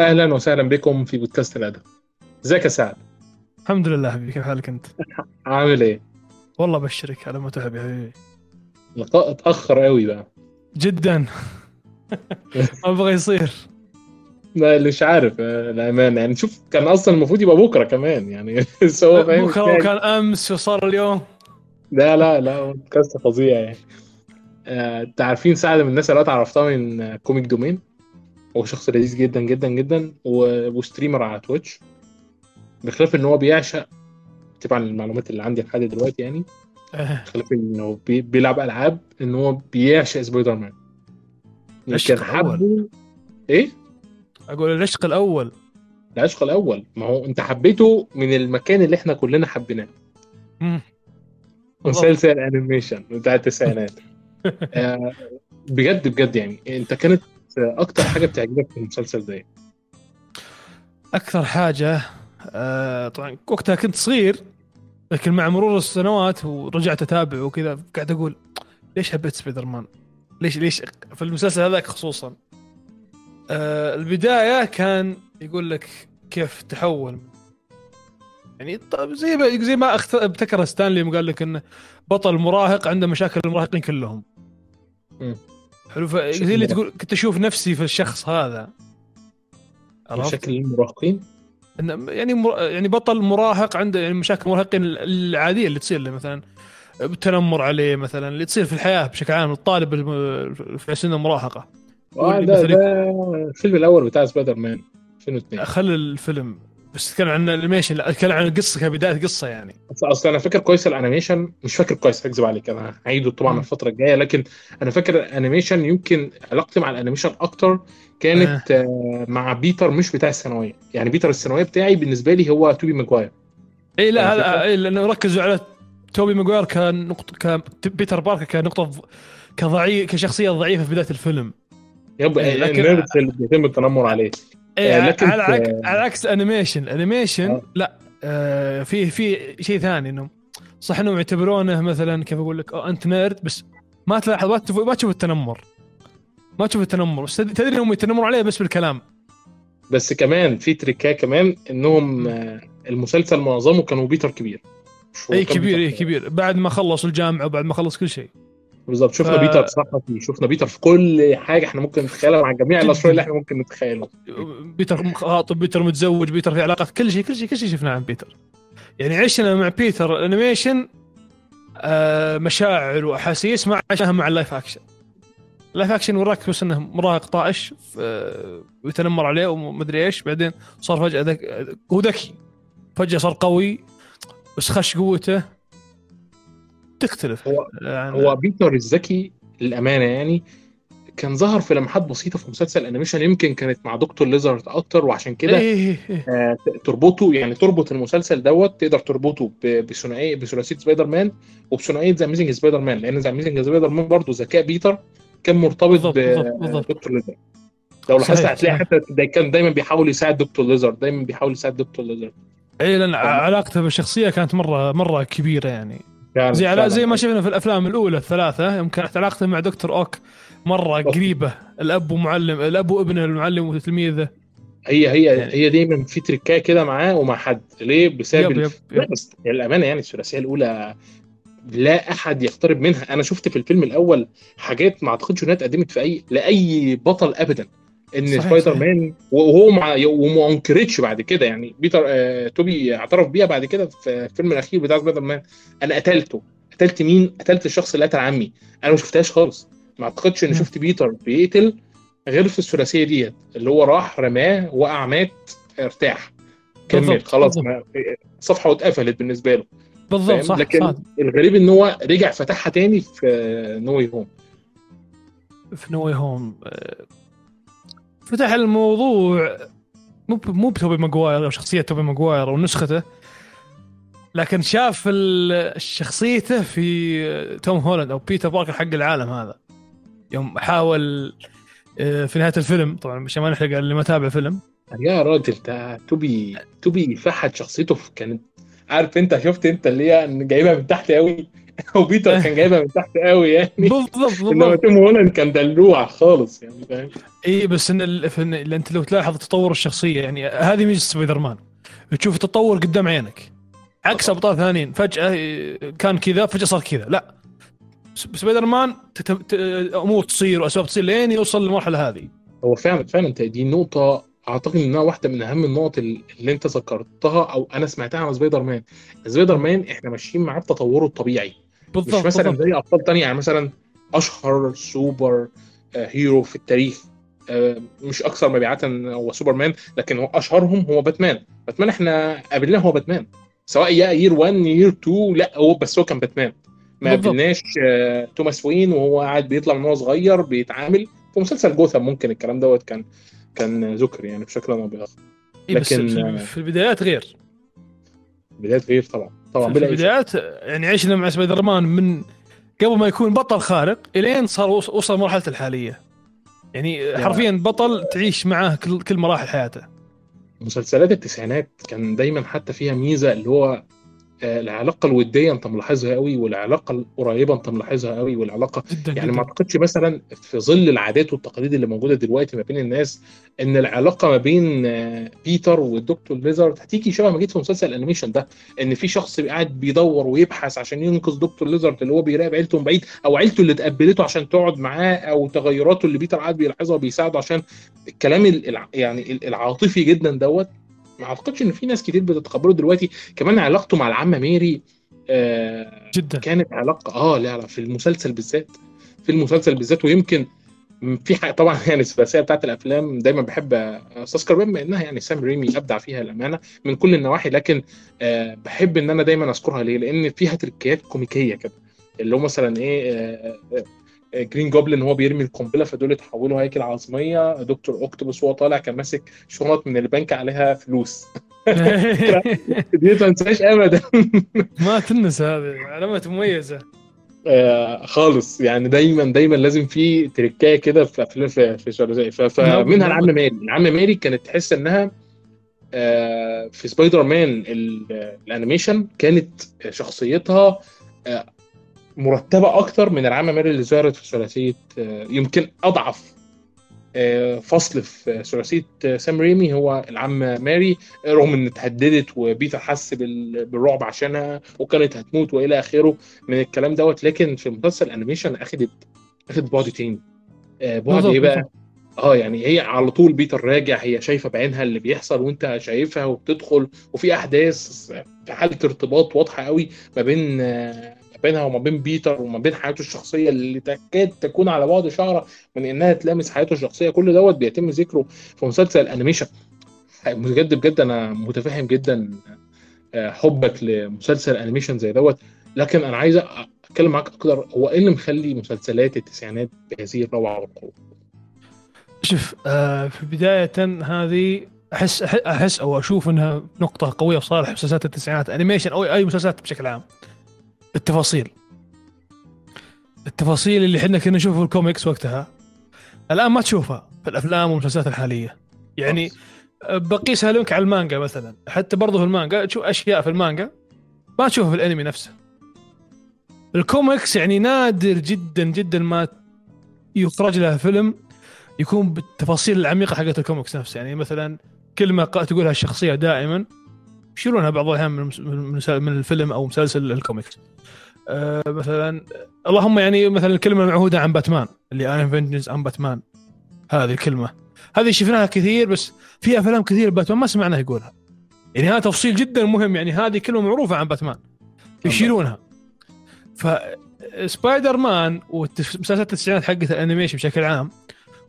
أهلا وسهلا بكم في بودكاست الأدب. إزيك يا سعد؟ الحمد لله حبيبي كيف حالك أنت؟ عامل إيه؟ والله ابشرك على ما تحب يا حبيبي. لقاء اتأخر قوي بقى. جدا. ما أبغى يصير. لا اللي مش عارف آه، الامانه يعني شوف كان أصلا المفروض يبقى بكرة كمان يعني. هو فاهم بكرة؟ وكان أمس وصار اليوم. لا لا لا بودكاست فظيع يعني. آه، انت عارفين سعد من الناس اللي أنا اتعرفتها من آه، comic domain؟ هو شخص لذيذ جدا جدا جدا و- و streamer على تويتش. بخلاف إن هو بيعشق طبعا المعلومات اللي عندي لحد دلوقتي يعني آه، بخلاف إنه بي- بيلعب ألعاب إن هو بيعشق سبايدر مان يمكن الأول. حبه إيه؟ أقول العشق الأول. العشق الأول. ما هو أنت حبيته من المكان اللي إحنا كلنا حبيناه. مسلسل animation بتاع التسعينات. آه، بجد بجد يعني أنت كانت أكتر حاجة بتعجبك في المسلسل ده إيه؟ أكثر حاجة آه طبعا وقتها كنت صغير لكن مع مرور السنوات ورجعت اتابع وكذا قاعد أقول ليش حبيت سبايدر مان؟ ليش ليش في المسلسل هذاك خصوصا آه البداية كان يقول لك كيف تحول يعني طب زي ما زي ما ابتكر ستانلي وقال لك إنه بطل مراهق عنده مشاكل المراهقين كلهم. حلو ف- زي اللي تقول كنت أشوف نفسي في الشخص هذا؟ مشاكل المراهقين يعني مر... يعني بطل مراهق عنده يعني مشاكل المراهقين العادية اللي تصير له مثلا التنمر عليه مثلا اللي تصير في الحياة بشكل عام الطالب الم... في سن المراهقه آه، ده ده الفيلم الأول بتاع سبايدر مان 2002 خلي الفيلم بس تتكلم عن ال animation لا أتكلم عن القصة كبداية قصة يعني. أصل- أصل أنا فاكر كويس ال animation مش فاكر كويس هكذب عليك أنا هعيده طبعا. الفترة الجاية لكن أنا فاكر ال animation يمكن علاقتي مع ال animation أكتر كانت آه، مع بيتر مش بتاع الثانوية. يعني بيتر الثانوية بتاعي بالنسبة لي هو توبي ماجواير. اي لا يعني هذا اي لأنه ركزوا على توبي ماجوير كان نقطه كان بيتر باركر كنقطة كضعيف كشخصية ضعيفة في بداية الفيلم. يبقى إيه، لكن- ال nerds اللي بيتم التنمر عليه. اي آه، لكن على عكس على عكس animation animation آه. لا. آه في في شيء ثاني انه صح إنهم يعتبرونه مثلا كيف أقول لك أنت nerd بس ما تلاحظ ما تشوف ما تشوف التنمر. ما تشوف التنمر. بس تد- تدري إنهم يتنمروا عليه بس بالكلام. بس كمان في تريكاه كمان إنهم آه، المسلسل معظمه كانوا بيتر كبير. اي كبير اي كبير. بعد ما خلص الجامعة وبعد ما خلص كل شيء. بالظبط. شفنا ف- بيتر صحفي شفنا بيتر في كل حاجة إحنا ممكن نتخيلها مع جميع الاشرار اللي إحنا ممكن نتخيلها. بيتر خاطب بيتر متزوج بيتر في علاقات. كل شيء كل شيء كل شيء شفناه عن بيتر. يعني عشنا مع بيتر ال animation آه مشاعر وأحاسيس ما عشناها مع ال live action ال live action وراك بس إنه مراهق طائش آه، ويتنمر عليه ومدري إيش. بعدين صار فجأة ذك... هو ذكي. فجأة صار قوي بس خش قوته. تختلف هو يعني هو بيتر الذكي للأمانة يعني كان ظهر في لمحات بسيطة في مسلسل animation يمكن كانت مع دكتور ليزرد أكتر وعشان كده إيه إيه إيه. آه، تربطه يعني تربط المسلسل دوت تقدر تربطه بثنائية بثلاثية سبايدر مان وبثنائية The Amazing Spider-Man لأن The Amazing Spider-Man برضه ذكاء بيتر كان مرتبط. بدكتور ليزرد لو لاحظت هتلاقي. حتى ده كان دايما بيحاول يساعد دكتور ليزرد دايما بيحاول يساعد دكتور ليزرد اي لأن علاقته بالشخصية كانت مرة مرة كبيرة يعني زي على. زي ما شفنا في الأفلام الأولى الثلاثة يوم كانت علاقته مع دكتور أوك مرة. قريبة الأب ومعلم الأب وابنه المعلم وتلميذه هي هي يعني- هي دايما في تريكايه كده معاه ومع حد ليه بسبب yep yep, yep. بس يعني الامانه يعني الثلاثية الأولى لا أحد يقترب منها أنا شفت في الفيلم الأول حاجات ما أعتقدش إنها اتقدمت في اي لأي بطل ابدا إن صحيح، سبايدر صحيح. مان وهو مع وما انكرتش بعد كده يعني بيتر آه توبي اعترف بيها بعد كده في الفيلم الأخير بتاع سبايدر مان أنا قتلته. قتلت مين؟ قتلت الشخص اللي قتل عمي. أنا ما شفتهاش خالص. ما أعتقدش إن مم. شفت بيتر بيقتل غير في الثلاثية ديت اللي هو راح رماه وقع مات ارتاح. كمل خلاص صفحة واتقفلت بالنسبة له. بالضبط فاهم؟ صح لكن صح. الغريب إن هو رجع فتحها تاني في No Way Home في No Way Home فتح الموضوع. مو مو بتوبي ماجواير أو شخصية توبي ماجواير أو نسخته. لكن شاف شخصيته في توم هولاند أو بيتر باركر حق العالم هذا. يوم حاول آه، في نهاية الفيلم طبعا عشان ما نحرق اللي ما تابع فيلم. يا راجل ده توبي توبي فحت شخصيته كانت عارف أنت شفت أنت اللي هي جايبها من تحت قوي هو بيتر كان جايبها من تحت قوي يعني. بالضبط إنما توم هولاند كان دلوع خالص يعني فاهم؟ اي بس إن ال- في إن- اللي أنت لو تلاحظ تطور الشخصية يعني هذه ميزه سبايدر مان تشوف التطور قدام عينك. عكس أبطال ثانيين فجأة إيه، كان كذا فجأة صار كذا. لا. سبايدر مان تت- أمور تصير وأسباب تصير لين يوصل للمرحلة هذه. هو فعلا فعلا دي نقطة أعتقد إنها واحدة من أهم النقط ال- اللي أنت ذكرتها أو أنا سمعتها عن سبايدر مان سبايدر مان إحنا ماشيين معاه بتطوره الطبيعي. مش بالضبط مثلا بالضبط. زي أبطال تانية يعني مثلا أشهر سوبر آه، hero في التاريخ. آه، مش أكثر مبيعات هو سوبرمان لكن هو أشهرهم هو باتمان. باتمان إحنا قابلناه هو باتمان. سواء يا Year 1 Year 2 لا هو بس هو كان باتمان. ما. قابلناش آه، توماس وين وهو قاعد بيطلع من هو صغير بيتعامل في مسلسل جوثام ممكن الكلام دوت كان كان ذكر يعني بشكل أو بآخر. إيه بس لكن- في- في البدايات غير. بدايه غير طبعا. طبعا في. البدايات يعني عشنا مع سبايدر مان من قبل ما يكون بطل خارق إلين صار وص- وصل مرحلته الحالية يعني حرفيا بطل تعيش معاه كل كل مراحل حياته مسلسلات التسعينات كان دايما حتى فيها ميزة اللي هو العلاقة الودية أنت ملاحظها قوي والعلاقة القريبة أنت ملاحظها قوي والعلاقة جدا يعني ما جدا أعتقدش مثلا في ظل العادات والتقاليد اللي موجودة دلوقتي ما بين الناس إن العلاقة ما بين آه، بيتر والدكتور ليزرد هتيجي شبه ما جيت في مسلسل ال animation ده إن في شخص قاعد بيدور ويبحث عشان ينقذ دكتور ليزرد اللي هو بيراقب عيلته من بعيد أو عيلته اللي اتقبلته عشان تقعد معاه أو تغيراته اللي بيتر قاعد بيلاحظها وبيساعده عشان الكلام الع- يعني العاطفي جدا دوت ما اعتقدش ان في ناس كتير بتتقبله دلوقتي. كمان علاقته مع العمة ماي آه جدا. كانت علاقة آه لا لا في المسلسل بالذات. في المسلسل بالذات ويمكن في حاجة طبعا يعني الثلاثية بتاعت الأفلام دايما بحب استذكر بما انها يعني سام ريمي أبدع فيها الامانه من كل النواحي لكن آه بحب إن أنا دايما أذكرها ليه؟ لأن فيها تركيات كوميكية كده اللي هو مثلا إيه آه آه آه، جرين جوبلن هو بيرمي القنبلة فدول اتحولوا هيكل عظميه دكتور اوكتوبس وهو طالع كان ماسك شنط من البنك عليها فلوس. دي ما تنساش ابدا. ما تنسى هذه علامات مميزة. آه خالص. يعني دايما دايما لازم في تركاية كده في أفلام في في فمنها نعم. العمة ماي. العمة ماي كانت تحس إنها آه في سبايدر مان ال- ال animation كانت شخصيتها آه مرتبة أكتر من العمة ماي اللي ظهرت في ثلاثية آه يمكن أضعف آه، فصل في ثلاثية آه، سام ريمي هو العمة ماي رغم إن اتهددت وبيتر حس بال- بالرعب عشانها وكانت هتموت وإلى آخره من الكلام دوت لكن في مسلسل ال animation أخدت أخدت بعد تاني بعد إيه بقى؟ آه يعني هي على طول بيتر راجع هي شايفة بعينها اللي بيحصل وأنت شايفها وبتدخل وفي أحداث في حالة ارتباط واضحة قوي ما بين بينها وما بين بيتر وما بين حياته الشخصية اللي تكاد تكون على بعد شعرة من إنها تلامس حياته الشخصية. كل دوت بيتم ذكره في مسلسل ال animation بجد بجد أنا متفهم جدا آه، حبك لمسلسل animation زي دوت. لكن أنا عايز أتكلم معاك أكتر هو إيه اللي مخلي مسلسلات التسعينات بهذه الروعة والقوة؟ شوف آه في بداية هذه أحس أحس أو أشوف إنها نقطة قوية في صالح مسلسلات التسعينات animation أو أي مسلسلات بشكل عام. التفاصيل. التفاصيل اللي إحنا كنا نشوفها في الكوميكس وقتها الآن ما تشوفها في الأفلام والمسلسلات الحالية. يعني بقيسها لك على المانجا مثلا. حتى برضه في المانجا تشوف أشياء في المانجا ما تشوفها في الأنمي نفسه. الكوميكس يعني نادر جدا جدا ما يخرج لها فيلم يكون بالتفاصيل العميقة حقت الكوميكس نفسه. يعني مثلا كلمة تقولها الشخصية دائما يشيلونها بعض الاحيان من من الفيلم أو مسلسل الكوميكس آه مثلا اللهم يعني مثلا الكلمة المعهودة عن باتمان اللي I'm vengeance عن باتمان. هذه الكلمة. هذه شفناها كثير بس في أفلام كثير باتمان ما سمعناه يقولها. يعني هذا تفصيل جدا مهم يعني هذه كلمة معروفة عن باتمان. يشيلونها. ف سبايدر مان ومسلسلات التسعينات حقت ال animation بشكل عام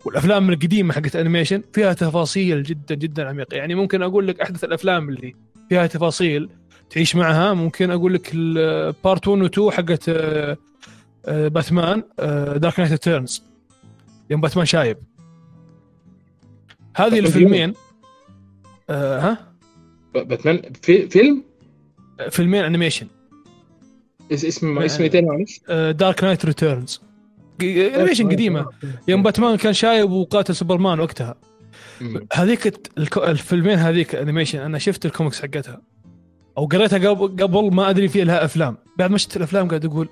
والأفلام القديمة حقت ال animation فيها تفاصيل جدا جدا عميقة. يعني ممكن أقول لك أحدث الأفلام اللي فيها تفاصيل تعيش معها. ممكن أقول لك ال part 1 و 2 حقت آه، آه، باتمان Dark Knight Returns يوم باتمان شايب. هذه الفيلمين آه ها؟ باتمان في فيلم؟ فيلمين animation إس- اسم ما- اسم إيه تاني معلش Dark Knight Returns animation قديمة. يوم باتمان كان شايب وقاتل سوبرمان وقتها. هذيك الفيلمين هذيك animation أنا شفت الكوميكس حقتها. أو قريتها قبل قبل ما أدري في لها أفلام. بعد ما شفت الأفلام قاعد أقول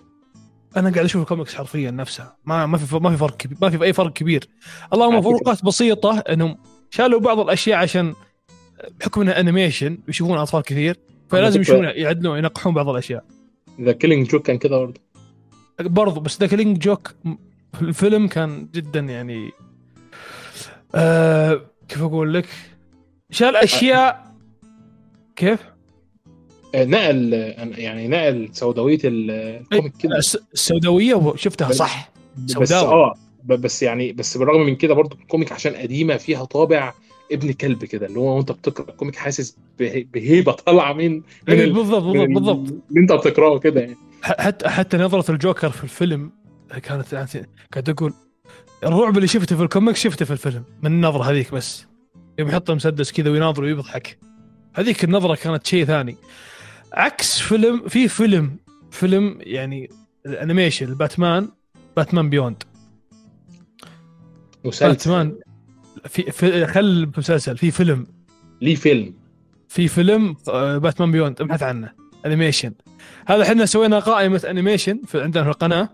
أنا قاعد أشوف الكوميكس حرفيا نفسها. ما ما في ما في فرق كبير ما في أي فرق كبير. اللهم. فروقات بسيطة إنهم شالوا بعض الأشياء عشان بحكم إنها animation ويشوفون أطفال كثير فلازم يشوفون يعدلون ينقحون بعض الأشياء. The Killing Joke كان كده برضه. برضو بس The Killing Joke في الفيلم كان جدا يعني آه كيف أقول لك؟ شال أشياء. كيف؟ آه، نقل يعني نقل سوداوية ال comic كده. الس- السوداويه شفتها صح. بس سوداوي. آه ب- بس يعني بس بالرغم من كده برضو ال comic عشان قديمة فيها طابع ابن كلب كده اللي هو وأنت بتقرأ ال comic حاسس به- بهيبة طالعة من من إيه بالضبط من بالضبط ال- بالضبط اللي أنت بتقرأه كده يعني. حتى حتى نظرة الجوكر في الفيلم كانت يعني قاعد أقول الرعب اللي شفته في ال comic شفته في الفيلم من النظرة هذيك بس. يوم يحط مسدس كذا ويناظر ويضحك. هذيك النظرة كانت شيء ثاني. عكس فيلم في فيلم فيلم يعني ال animation الباتمان Batman Beyond. مسلسل. باتمان في, في خل مسلسل في فيلم. ليه فيلم؟ في فيلم آه، Batman Beyond ابحث عنه. animation. هذا إحنا سوينا قائمة animation في عندنا في القناة.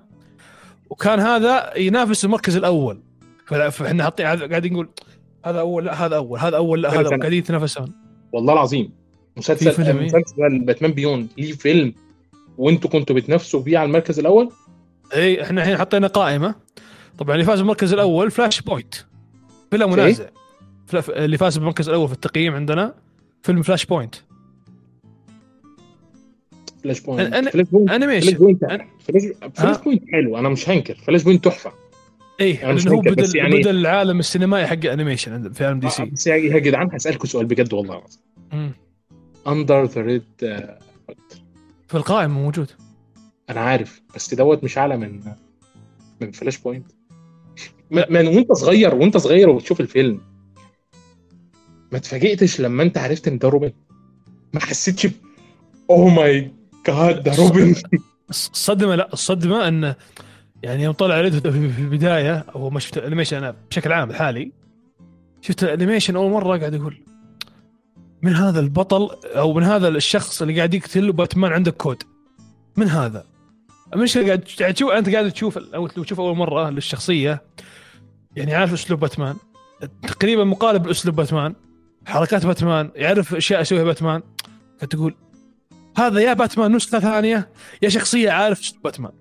وكان هذا ينافس المركز الأول. فإحنا حاطين قاعدين نقول هذا أول لا هذا أول هذا أول لا هذا أول. قاعدين يتنافسون. والله العظيم. مسلسل إيه؟ مسلسل Batman Beyond. ليه فيلم؟ وانتوا كنتوا بتنافسوا بيه على المركز الأول؟ اي إحنا الحين حطينا قائمة. طبعا اللي فاز بالمركز الأول Flashpoint. بلا منازع. فلا- اللي فاز بالمركز الأول في التقييم عندنا فيلم Flashpoint. فلاش بوينت. أنا- فلاش بوينت. فلاش انيميشن بوينت. أنا- فلاش فلاش؟ بوينت حلو أنا مش هنكر. Flashpoint تحفة. اي أنا مش لأنه هو بدل يعني- بدل العالم السينمائي حق animation في عالم D آه، C. بس يا يا جدعان هسالكم سؤال بجد والله. العظيم. Under the Red في القائمه موجود. أنا عارف بس دوت مش أعلى من من Flashpoint. من وأنت صغير وأنت صغير وبتشوف الفيلم. ما اتفاجئتش لما أنت عرفت إن ده روبن. ما حسيتش oh my God ده روبن. الصدمه لا الصدمه انه يعني يوم طلع عليه في البداية أو ما شفت ال animation أنا بشكل عام الحالي شفت ال animation أول مرة قاعد أقول من هذا البطل أو من هذا الشخص اللي قاعد يقتل وباتمان عنده كود؟ من هذا؟ المشكلة قاعد تشوف أنت قاعد تشوف أو تشوف أول مرة للشخصية يعني عارف أسلوب باتمان تقريبا مقارب لأسلوب باتمان حركات باتمان يعرف أشياء يسويها باتمان تقول هذا يا باتمان نسخة ثانية. يا شخصية عارف اسلوب باتمان.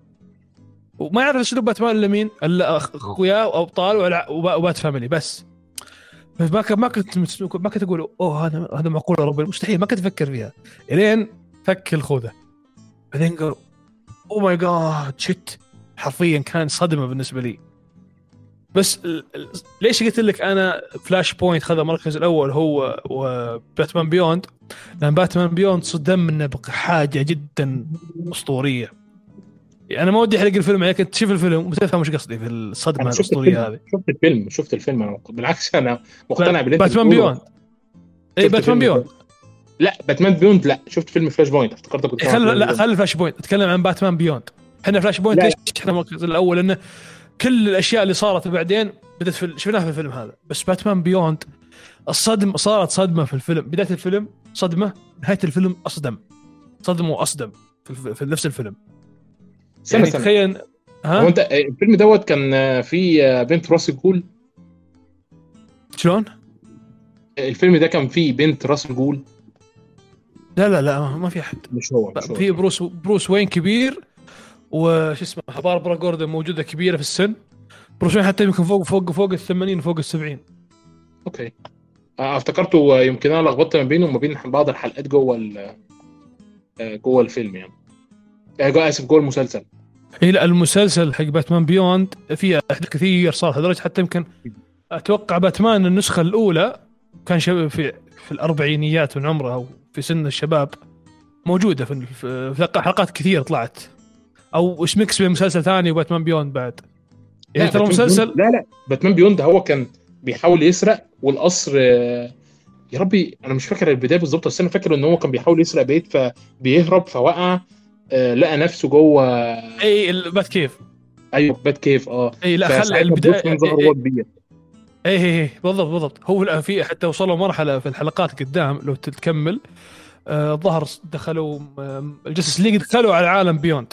وما يعرف اسلوب باتمان إلا مين؟ إلا اخوياه وأبطال و Bat Family بس. ما كنت ما كنت ما كنت أقول أوه هذا هذا معقول روبن مستحيل ما كنت أفكر فيها. إلين فك الخوذة. بعدين قال oh my God shit حرفيا كان صدمة بالنسبة لي. بس ليش قلت لك أنا Flashpoint خذ المركز الأول هو و Batman Beyond لأن Batman Beyond صدم منه حاجة جدا أسطورية. يعني أنا ما ودي أحرق الفيلم عليك أنت تشوف الفيلم وتفهم إيش قصدي في الصدمة الأسطورية هذه. شفت الفيلم شفت الفيلم أنا بالعكس أنا مقتنع باللي Batman. Beyond اي Batman Beyond لا Batman Beyond لا شفت فيلم Flashpoint افتكرتك خل لا خلي فلاش بوينت أتكلم عن Batman Beyond إحنا Flashpoint. ليش إحنا المركز الأول؟ لأنه كل الأشياء اللي صارت بعدين بدت في شفناها في الفيلم هذا. بس Batman Beyond الصدمه صارت صدمة في الفيلم. بداية الفيلم صدمة نهاية الفيلم أصدم. صدمة وأصدم في, الف... في نفس الفيلم. استنى يعني تخيل هو ها انت الفيلم دوت كان فيه بنت راس الغول شلون؟ الفيلم ده كان فيه بنت راسل جول لا لا لا ما في أحد. مش هو مش هو. في بروس بروس وين كبير وش اسمه باربرا جوردن موجودة كبيرة في السن. بروس وين حتى يمكن فوق فوق فوق ال 80 فوق ال 70 okay. آه، افتكرته يمكن أنا لخبطت ما بينه وما بين بعض الحلقات جوه ال- آه، جوه الفيلم يعني. آه، جوه آسف جوه المسلسل. اي لا المسلسل حق Batman Beyond فيه أحداث كثير صارت لدرجة حتى يمكن أتوقع باتمان النسخة الأولى كان شب في في الأربعينيات من عمره أو في سن الشباب موجودة في حلقات كثير طلعت. أو إيش mix بين مسلسل ثاني و Batman Beyond بعد؟ يعني ترى مسلسل لا لا Batman Beyond هو كان بيحاول يسرق والقصر آه، يا ربي أنا مش فاكر البداية بالظبط بس أنا فاكر إن هو كان بيحاول يسرق بيت فبيهرب فوقع آه، لقى نفسه جوه اي ال Bat Cave. أيوه Bat Cave آه. اي لا خلى البدايه وهو كبير اي اي اي بالضبط بالضبط. هو في حتى وصلوا مرحلة في الحلقات قدام لو تكمل آه ظهر دخلوا آه ال Justice League دخلوا على عالم Beyond.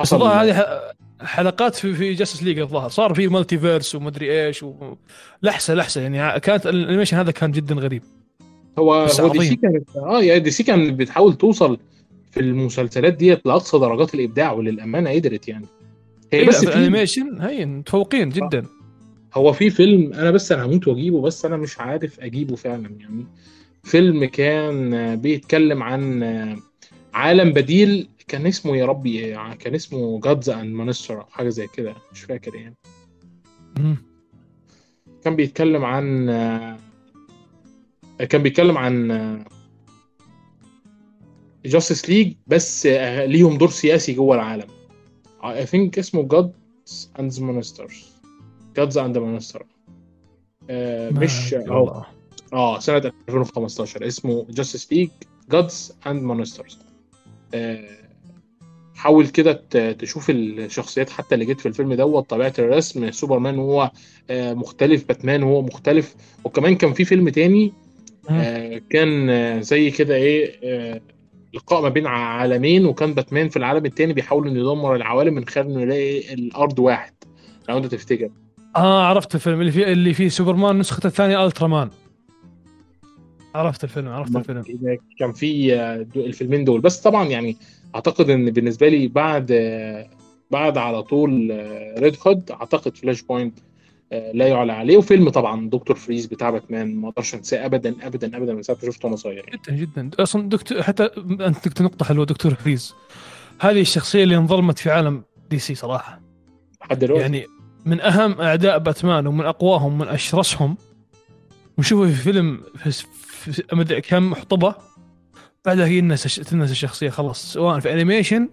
بس حصل الظاهر هذه حلقات في في Justice League الظاهر. صار في multiverse ومدري إيش و... لحسه لحسة. يعني كانت ال animation هذا كان جدا غريب. هو بس هو D عظيم. C كانت آه يعني DC كانت بتحاول توصل في المسلسلات ديت لأقصى درجات الإبداع وللأمانة قدرت يعني. هي إيه بس في ال animation هي متفوقين جدا. هو في فيلم أنا بس أنا هموت وأجيبه بس أنا مش عارف أجيبه فعلا يعني. فيلم كان آه، بيتكلم عن آه، عالم بديل كان اسمه يا ربي إيه؟ كان اسمه Gods and Monsters أو حاجة زي كده مش فاكر يعني. كان بيتكلم عن كان بيتكلم عن Justice League بس ليهم دور سياسي جوه العالم. I think اسمه Gods and Monsters Gods and Monsters آه ما مش آه. آه سنة 2015 اسمه Justice League Gods and Monsters آه حاول كده تشوف الشخصيات حتى اللي جت في الفيلم دوت طبيعة الرسم سوبرمان هو آه مختلف باتمان هو مختلف. وكمان كان في فيلم تاني مم. آه كان آه زي كده إيه آه لقاء ما بين عالمين وكان باتمان في العالم التاني بيحاول إنه يدمر العوالم من خلال إنه يلاقي الأرض واحد. لو أنت تفتكر. آه عرفت الفيلم. اللي فيه اللي فيه سوبرمان نسخته الثانية الترامان عرفت الفيلم عرفت الفيلم. كان في آه، الفيلمين دول. بس طبعا يعني أعتقد إن بالنسبة لي بعد آه، بعد على طول Red Hood أعتقد Flashpoint آه، لا يعلى عليه. وفيلم طبعا دكتور فريز بتاع باتمان ما أقدرش أنساه ابدا ابدا ابدا من ساعة ما شفته وأنا صغير. يعني. جدا جدا. أصلا دكتور حتى أنت قلت نقطة حلوة دكتور فريز. هذه الشخصية اللي انظلمت في عالم DC صراحة. لحد دلوقتي يعني من أهم أعداء باتمان ومن أقواهم ومن أشرسهم. ونشوفه في فيلم في, في كم حطبة؟ بعدها ينسى تنسى الشخصية خلاص سواء في animation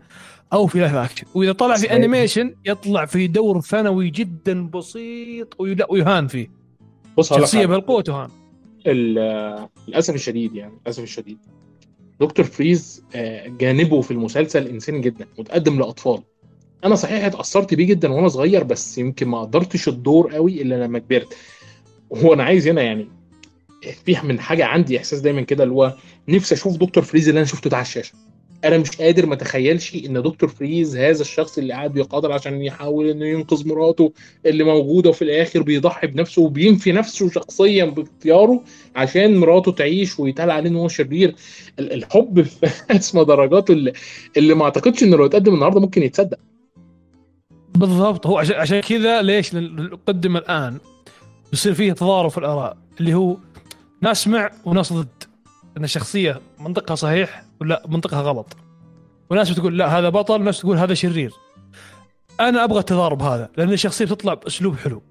أو في live action وإذا طلع في. animation يطلع في دور ثانوي جدا بسيط ويهان فيه. بص شخصية. بهالقوه تهان. للأسف الشديد يعني للأسف الشديد. دكتور فريز آه، جانبه في المسلسل انساني جدا متقدم لأطفال. أنا صحيح اتأثرت بيه جدا وأنا صغير بس يمكن ما قدرتش الدور قوي إلا لما كبرت. هو أنا عايز هنا يعني في من حاجة عندي إحساس دايما كده اللي هو نفسي أشوف دكتور فريز اللي أنا شفته ده على الشاشة. أنا مش قادر ما أتخيلش إن دكتور فريز هذا الشخص اللي قاعد بيقاتل عشان يحاول إنه ينقذ مراته اللي موجودة وفي الآخر بيضحي بنفسه وبينفي نفسه شخصيا باختياره عشان مراته تعيش ويتقال عليه إن هو شرير. ال- الحب في أسمى درجاته اللي, اللي ما أعتقدش إنه لو اتقدم النهارده ممكن يتصدق. بالضبط. هو عشان عشان كذا ليش نقدم الآن؟ يصير فيه تضارب في الآراء اللي هو ناس مع وناس ضد أن الشخصية منطقها صحيح ولا منطقها غلط. وناس بتقول لا هذا بطل ناس تقول هذا شرير. أنا أبغى التضارب هذا لأن الشخصية بتطلع بأسلوب حلو.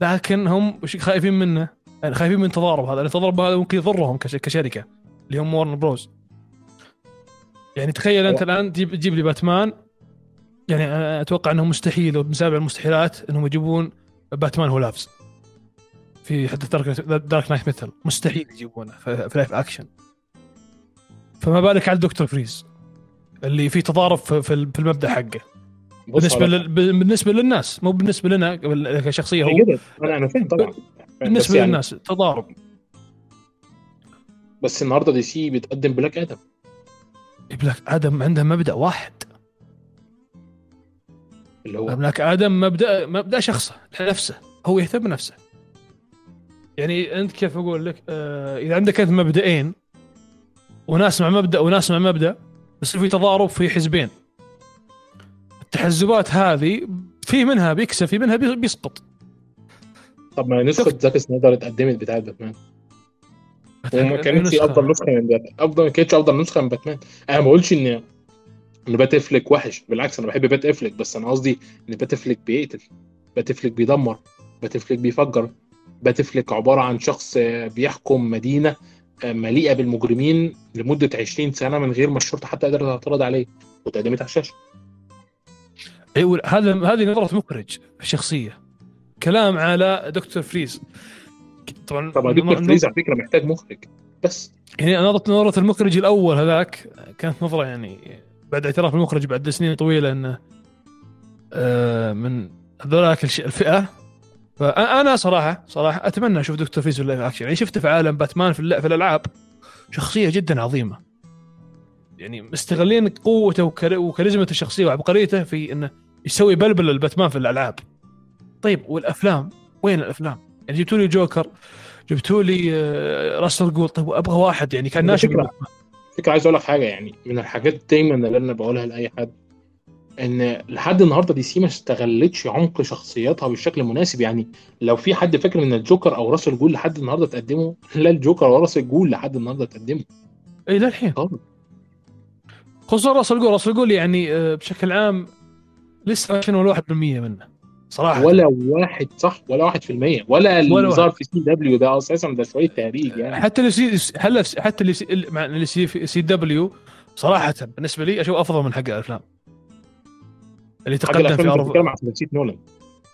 لكن هم خايفين منه؟ يعني خايفين من التضارب هذا لأن التضارب هذا ممكن يضرهم كش- كشركة اللي هم ورن بروز يعني تخيل أنت الآن تجيب تجيب لي باتمان. يعني أتوقع انه مستحيل ومن سابع المستحيلات إنهم يجيبون باتمان هو لابس في حتى Dark Dark Knight مثل مستحيل يجيبونه في في live action فما بالك على الدكتور فريز اللي فيه تضارب في المبدأ حقه. بالنسبة لل... بالنسبة للناس مو بالنسبة لنا كشخصية هو أنا أنا فاهم طبعا. بالنسبة يعني- للناس تضارب. بس النهارده DC بتقدم Black Adam Black Adam عنده مبدأ واحد. اللي هو Black Adam مبدا مبدأ شخصه نفسه هو يهتم بنفسه. يعني أنت كيف أقول لك؟ آه إذا عندك أنت مبدئين وناس مع مبدأ وناس مع مبدأ يصير في تضارب في حزبين. التحزبات هذه في منها بيكسب في منها بي- بيسقط. طب ما نسخة زاك سنايدر اتقدمت بتاعت باتمان. وما كانتش. أفضل نسخة من باتمان افضل ما كانتش أفضل نسخة من باتمان. أنا ما بقولش ان إن Batfleck وحش بالعكس أنا بحب Batfleck بس أنا قصدي إن Batfleck بيقتل Batfleck بيدمر Batfleck بيفجر. Batfleck عبارة عن شخص آه، بيحكم مدينة آه، مليئة بالمجرمين لمدة 20 سنة من غير ما الشرطة حتى قدرت تعترض عليه واتقدمت على الشاشة. أيوه هذا هذه نظرة مخرج في الشخصيه كلام على دكتور فريز. طبعا طبعا دكتور فريز على فكرة محتاج مخرج بس. يعني نظرة نظرة المخرج الأول هذاك كانت نظرة يعني بعد اعتراف المخرج بعد سنين طويلة أنه آه، من هذولاك الش- الفئة فأنا صراحة صراحة أتمنى أشوف دكتور فريز في ال live action يعني شفته في عالم باتمان في, في الألعاب. شخصية جدا عظيمة. يعني مستغلين قوته وكار- وكاريزمته الشخصية وعبقريته في إنه يسوي بلبلة لباتمان في الألعاب. طيب والأفلام؟ وين الأفلام؟ يعني جبتوا لي جوكر جبتوا لي آه، راس الجول. طيب أبغى واحد يعني كان ناشئ فكرة عايز أقول لك حاجة يعني من الحاجات دايما اللي أنا بقولها لأي حد إن لحد النهارده DC ما استغلتش عمق شخصياتها بالشكل المناسب. يعني لو في حد فاكر ان الجوكر أو راس الجول لحد النهارده تقدموا لا الجوكر ولا راس الجول لحد النهارده تقدموا اي للحين خالص. خصوصا راس الجول. راس الجول يعني آه، بشكل عام لسه ما شفنا ولا 1% منه صراحة. ولا واحد صح؟ ولا واحد في المية. ولا اللي ولا واحد. ظهر في CW ده أساسا ده شوية تهريج يعني. حتى اللي سي هلا حتى ال ال CW صراحة بالنسبة لي أشوف أفضل من حق الأفلام. اللي تقدم في عرض عن ثلاثيه نولان.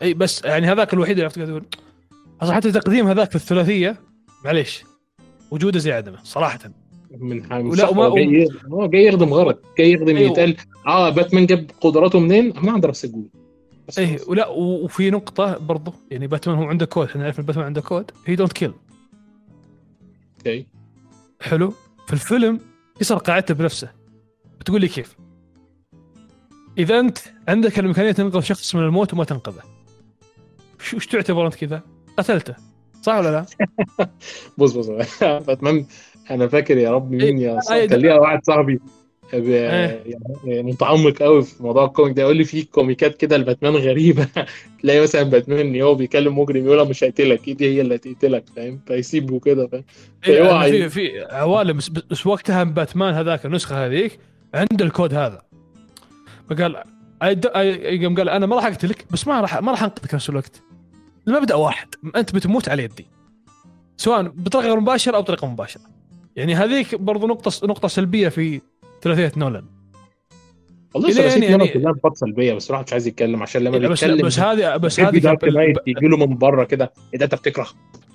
أي بس يعني هذاك الوحيد اللي عرفت تقول أصلا حتى تقديم هذاك في الثلاثية معليش وجوده زي عدمه صراحة. من ولا وما- هو جاي هو جاي يخدم غرض جاي يخدم أيوه. يتقال آه باتمان جاب قدراته منين؟ من عند رأس الجول إيه. ولا وفي نقطة برضو يعني باتمان هو عنده كود إحنا نعرف باتمان عنده code. he don't kill okay. حلو. في الفيلم كسر قاعدته بنفسه. بتقول لي كيف؟ إذا أنت عندك الإمكانية تنقذ شخص من الموت وما تنقذه. شو وش تعتبر انت كذا؟ قتلته. صح ولا لا؟ بص بص باتمان أنا فاكر يا رب مين يا إيه، صاحبي؟ ده- كان ليا واحد صاحبي إيه. يعني متعمق قوي في موضوع ال comic ده. يقول لي في كوميكات كده لباتمان غريبة. تلاقي مثلا باتمان هو بيكلم مجرم يقول مش هقتلك إيدي هي اللي هتقتلك فاهم؟ فيسيبه كده فاهم؟ إيه في في عوالم بس, بس وقتها باتمان هذاك النسخة هذيك عنده الكود هذا. فقال قام قال أنا ما راح أقتلك بس ما راح ما راح أنقذك نفس الوقت. المبدأ واحد أنت بتموت على يدي. سواء بطريقة غير مباشرة أو بطريقة مباشرة. يعني هذيك برضو نقطة نقطة سلبية في ثلاثية نولان. والله ثلاثية يعني- نولان يعني- كلها نقاط سلبية بس الواحد مش عايز يتكلم عشان لما بس بيتكلم بس هذه بس هذه كان- يجي له من بره كده. إيه ده أنت بتكره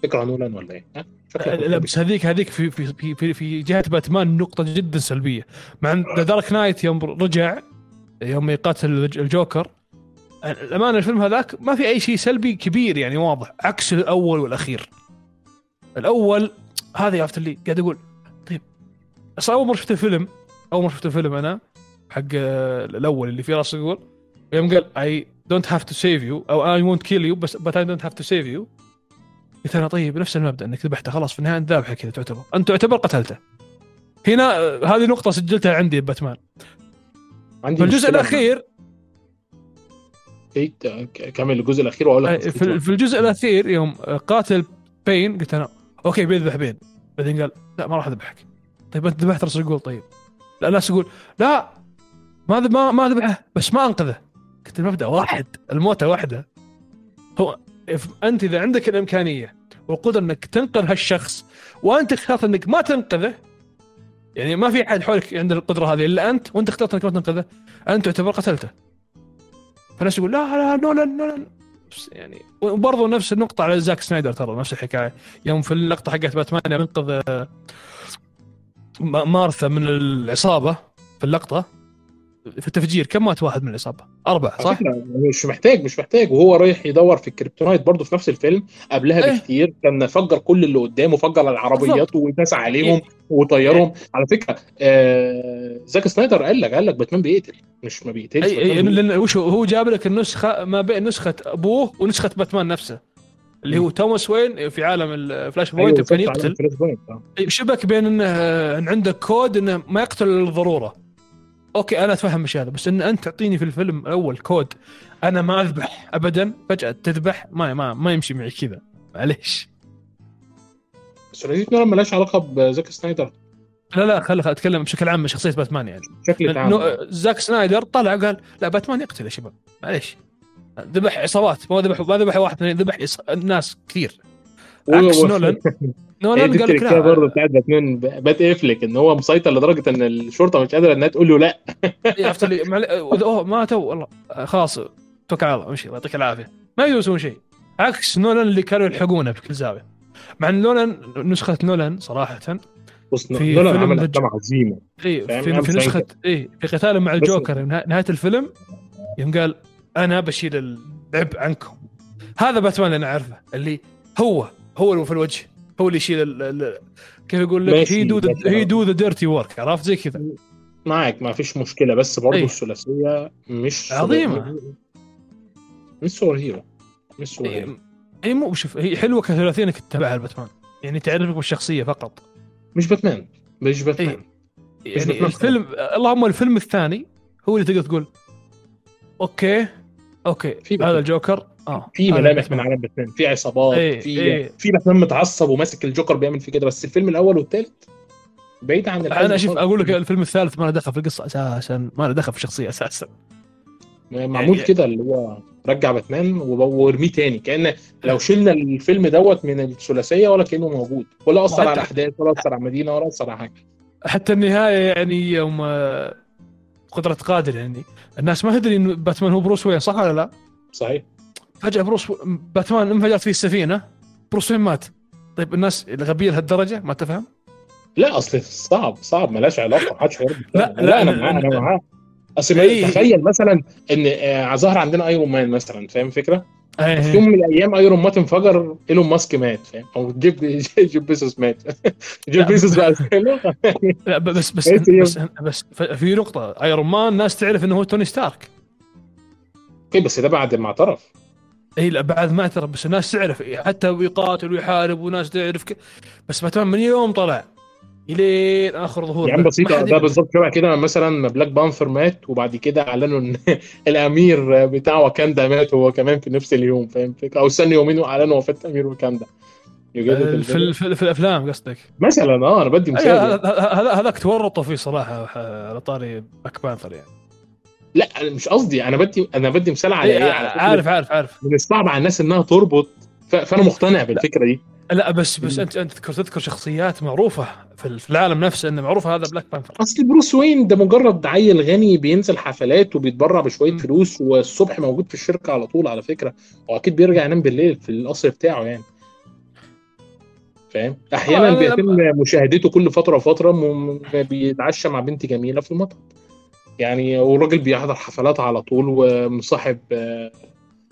بتكره نولان ولا إيه؟ لا بس هذيك هذيك في في في في, في جهة باتمان نقطة جدا سلبية. مع ذا Dark Knight يوم رجع يوم يقاتل الجوكر. الأمانة الفيلم هذاك ما في أي شيء سلبي كبير يعني واضح عكس الأول والأخير. الأول هذا عرفت اللي قاعد أقول طيب بس أول مرة شفت الفيلم أول مرة شفت الفيلم أنا حق آه، الأول اللي فيه راس يقول يوم قال I don't have to save you أو I won't kill you بس بس I don't have to save you قلت أنا طيب نفس المبدأ إنك ذبحته خلاص في النهاية انت ذابحه كذا تعتبر. أنت تعتبر قتلته. هنا آه، هذه نقطة سجلتها عندي باتمان. عندي في الجزء الأخير. إيه، كمل الجزء الأخير وأقول آه، لك في في الجزء الأخير يوم آه، قاتل بين قلت أنا أوكي بيذبح بين. بعدين قال لا ما راح أذبحك. طيب أنت ذبحت راس الجول طيب. لا الناس يقول لا ما ما ما ذبحه بس ما أنقذه. قلت المبدأ واحد الموتة واحدة. هو أنت إذا عندك الإمكانية والقدره أنك تنقذ هالشخص وأنت اخترت أنك ما تنقذه يعني ما في أحد حولك عنده القدرة هذه إلا أنت وأنت اخترت إنك ما تنقذه. أنت تعتبر قتلته. فالناس يقول لا لا نولان نولان يعني وبرضه نفس النقطة على زاك سنايدر ترى نفس الحكاية. يوم في اللقطة حقت باتمان ينقذ آه، ما- مارثا من العصابة في اللقطة في التفجير كم مات واحد من العصابة؟ أربعة صح؟ مش محتاج مش محتاج وهو رايح يدور في الـ kryptonite برضه في نفس الفيلم قبلها إيه. بكتير كان فجر كل اللي قدامه فجر العربيات وداس عليهم وطيرهم على فكرة آه زاك سنايدر قال لك قال لك باتمان بيقتل مش ما بيقتلش اي اي باتمان بيقتل. لأن وش هو جاب لك النسخة ما بين نسخة أبوه ونسخة باتمان نفسه اللي هو توماس وين في عالم الـ Flashpoint كان بالظبط، على يقتل آه. أي شبك بين إنه إن عندك كود إنه ما يقتل للضروره okay أنا أتفهم مش هذا بس إن أنت تعطيني في الفيلم الأول كود أنا ما أذبح ابدا فجأة تذبح ما ما, ما يمشي معي كذا. معليش. ثلاثيه نولان مالهاش علاقة بزاك سنايدر؟ لا لا خل خل أتكلم بشكل عام عن شخصية باتمان يعني. بشكل عام. زاك سنايدر طلع قال لا باتمان يقتل يا شباب معليش. ذبح عصابات ما ذبح ما ذبح واحد اثنين ذبح ناس كثير. عكس نولان. نولان قال لك التركية برضه لا بتاعت باتمان. بات افلك إن هو مسيطر لدرجة إن الشرطة مش قادرة إنها تقول له لأ. إيه، عرفت معل... اوه ماتوا والله خلاص توكل على الله امشي الله يعطيك العافية. ما يسوون شيء. عكس نولان اللي كانوا يلحقونه بكل زاوية. مع إن نولان نسخة نولان صراحة في نولان عمل افلام عظيمة. اي؟ في, في نسخه. اي في قتاله مع الجوكر نها- نهاية الفيلم يوم قال أنا بشيل العبء عنكم. هذا باتمان اللي أنا أعرفه اللي هو هو اللي في الوجه. هو اللي يشيل. كيف يقول لك هي دو هي دو ذا ديرتي ورك عرفت زي كذا معاك ما فيش مشكلة بس برضه إيه. الثلاثية مش عظيمة. مش superhero مش super he hero هي مو شوف هي حلوة كثلاثية إنك تتابعها الباتمان يعني تعرفك بالشخصية فقط مش باتمان مش باتمان إيه. يعني باتمان الفيلم اللهم الفيلم الثاني هو اللي تقدر تقول okay okay هذا. الجوكر آه في هذا ملامح. من عالم باتمان في عصابات إيه، في إيه. في باتمان متعصب وماسك الجوكر بيعمل فيه كده بس الفيلم الأول والثالث بعيد عن أنا شوف خالص. أقول لك الفيلم الثالث ما له دخل في القصة أساسا ما له دخل في الشخصية أساسا معمول يعني- كده اللي هو رجع باتمان وارميه تاني كأن لو شلنا الفيلم دوت من الثلاثية ولا كأنه موجود ولا أثر على الأحداث ولا أثر على المدينة ولا أثر على حاجة حتى النهاية يعني يوم آه، قدرة قادر يعني الناس ما تدري إن باتمان هو بروس وين صح ولا لا؟ صحيح فجأة بروس باتمان انفجرت فيه السفينه بروس وين مات؟ طيب الناس الغبيه لهالدرجة ما تفهم؟ لا أصل صعب صعب مالهاش علاقة محدش لا، لا, لا، أنا معاه أنا معاه أصل إيه. تخيل مثلا إن آه، ظهر عندنا ايرون مان مثلا فاهم الفكرة؟ في إيه. يوم من الأيام ايرون مان انفجر إيلون ماسك مات فاهم؟ أو جيف جيف بيزوس مات. جيف بيزوس بقى لا. بس بس إيه في- بس, بس في نقطة. ايرون مان الناس تعرف إنه هو توني ستارك. okay بس ده بعد ما اعترف. اي لا بعد ما اعترف بس الناس تعرف حتى ويقاتل ويحارب وناس تعرف ك... بس باتمان من يوم طلع إلين آخر ظهور يعني حد ده. بالظبط شبه كده مثلا بلاك بانثر مات وبعد كده أعلنوا إن الأمير بتاع واكاندا مات هو كمان في نفس اليوم فاهم؟ أو استنى يومين وأعلنوا وفاة أمير واكاندا في؟ في, في, في الأفلام قصدك مثلا آه أنا بدي أي، مثال يعني. هذا- هذاك تورطوا فيه صراحة على طاري بلاك بانثر يعني لا أنا مش قصدي أنا بدي أنا بدي مثال على إيه، إيه؟ على فكرة. عارف عارف عارف. من الصعب على الناس إنها تربط فأنا مقتنع بالفكرة دي. لا بس بس أنت أنت تذكر تذكر شخصيات معروفة في العالم نفسه انه معروفة هذا بلاك بانثر أصل بروس وين ده مجرد عيل غني بينزل حفلات وبيتبرع بشوية فلوس والصبح موجود في الشركة على طول على فكرة. وأكيد بيرجع ينام بالليل في القصر بتاعه يعني. فاهم؟ أحيانا آه، بيتم مشاهدته كل فترة وفترة بيتعشى مع بنت جميلة في المطعم يعني والراجل بيحضر حفلات على طول ومصاحب آه،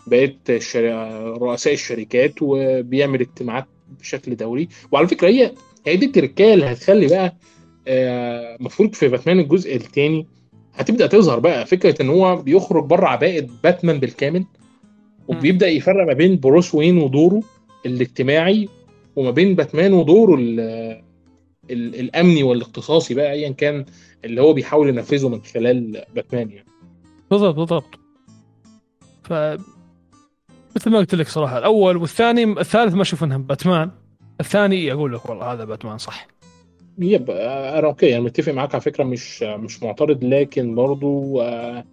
بقية رؤساء الشركات وبيعمل اجتماعات بشكل دوري. وعلى فكرة هي هي دي التركية اللي هتخلي بقى آه، مفروض في باتمان الجزء الثاني هتبدأ تظهر بقى. فكرة إن هو بيخرج بره عباءة باتمان بالكامل وبيبدأ يفرق ما بين بروس وين ودوره الاجتماعي وما بين باتمان ودوره ال ال الأمني والاختصاصي بقى ايا كان اللي هو بيحاول ينفذه من خلال باتمان يعني. بالضبط بالضبط. ف مثل ما قلت لك صراحة الأول والثاني الثالث ما أشوف انها باتمان. الثاني أقول لك والله هذا باتمان صح. yep أنا okay أنا متفق معاك على فكرة مش مش معترض لكن برضو آه،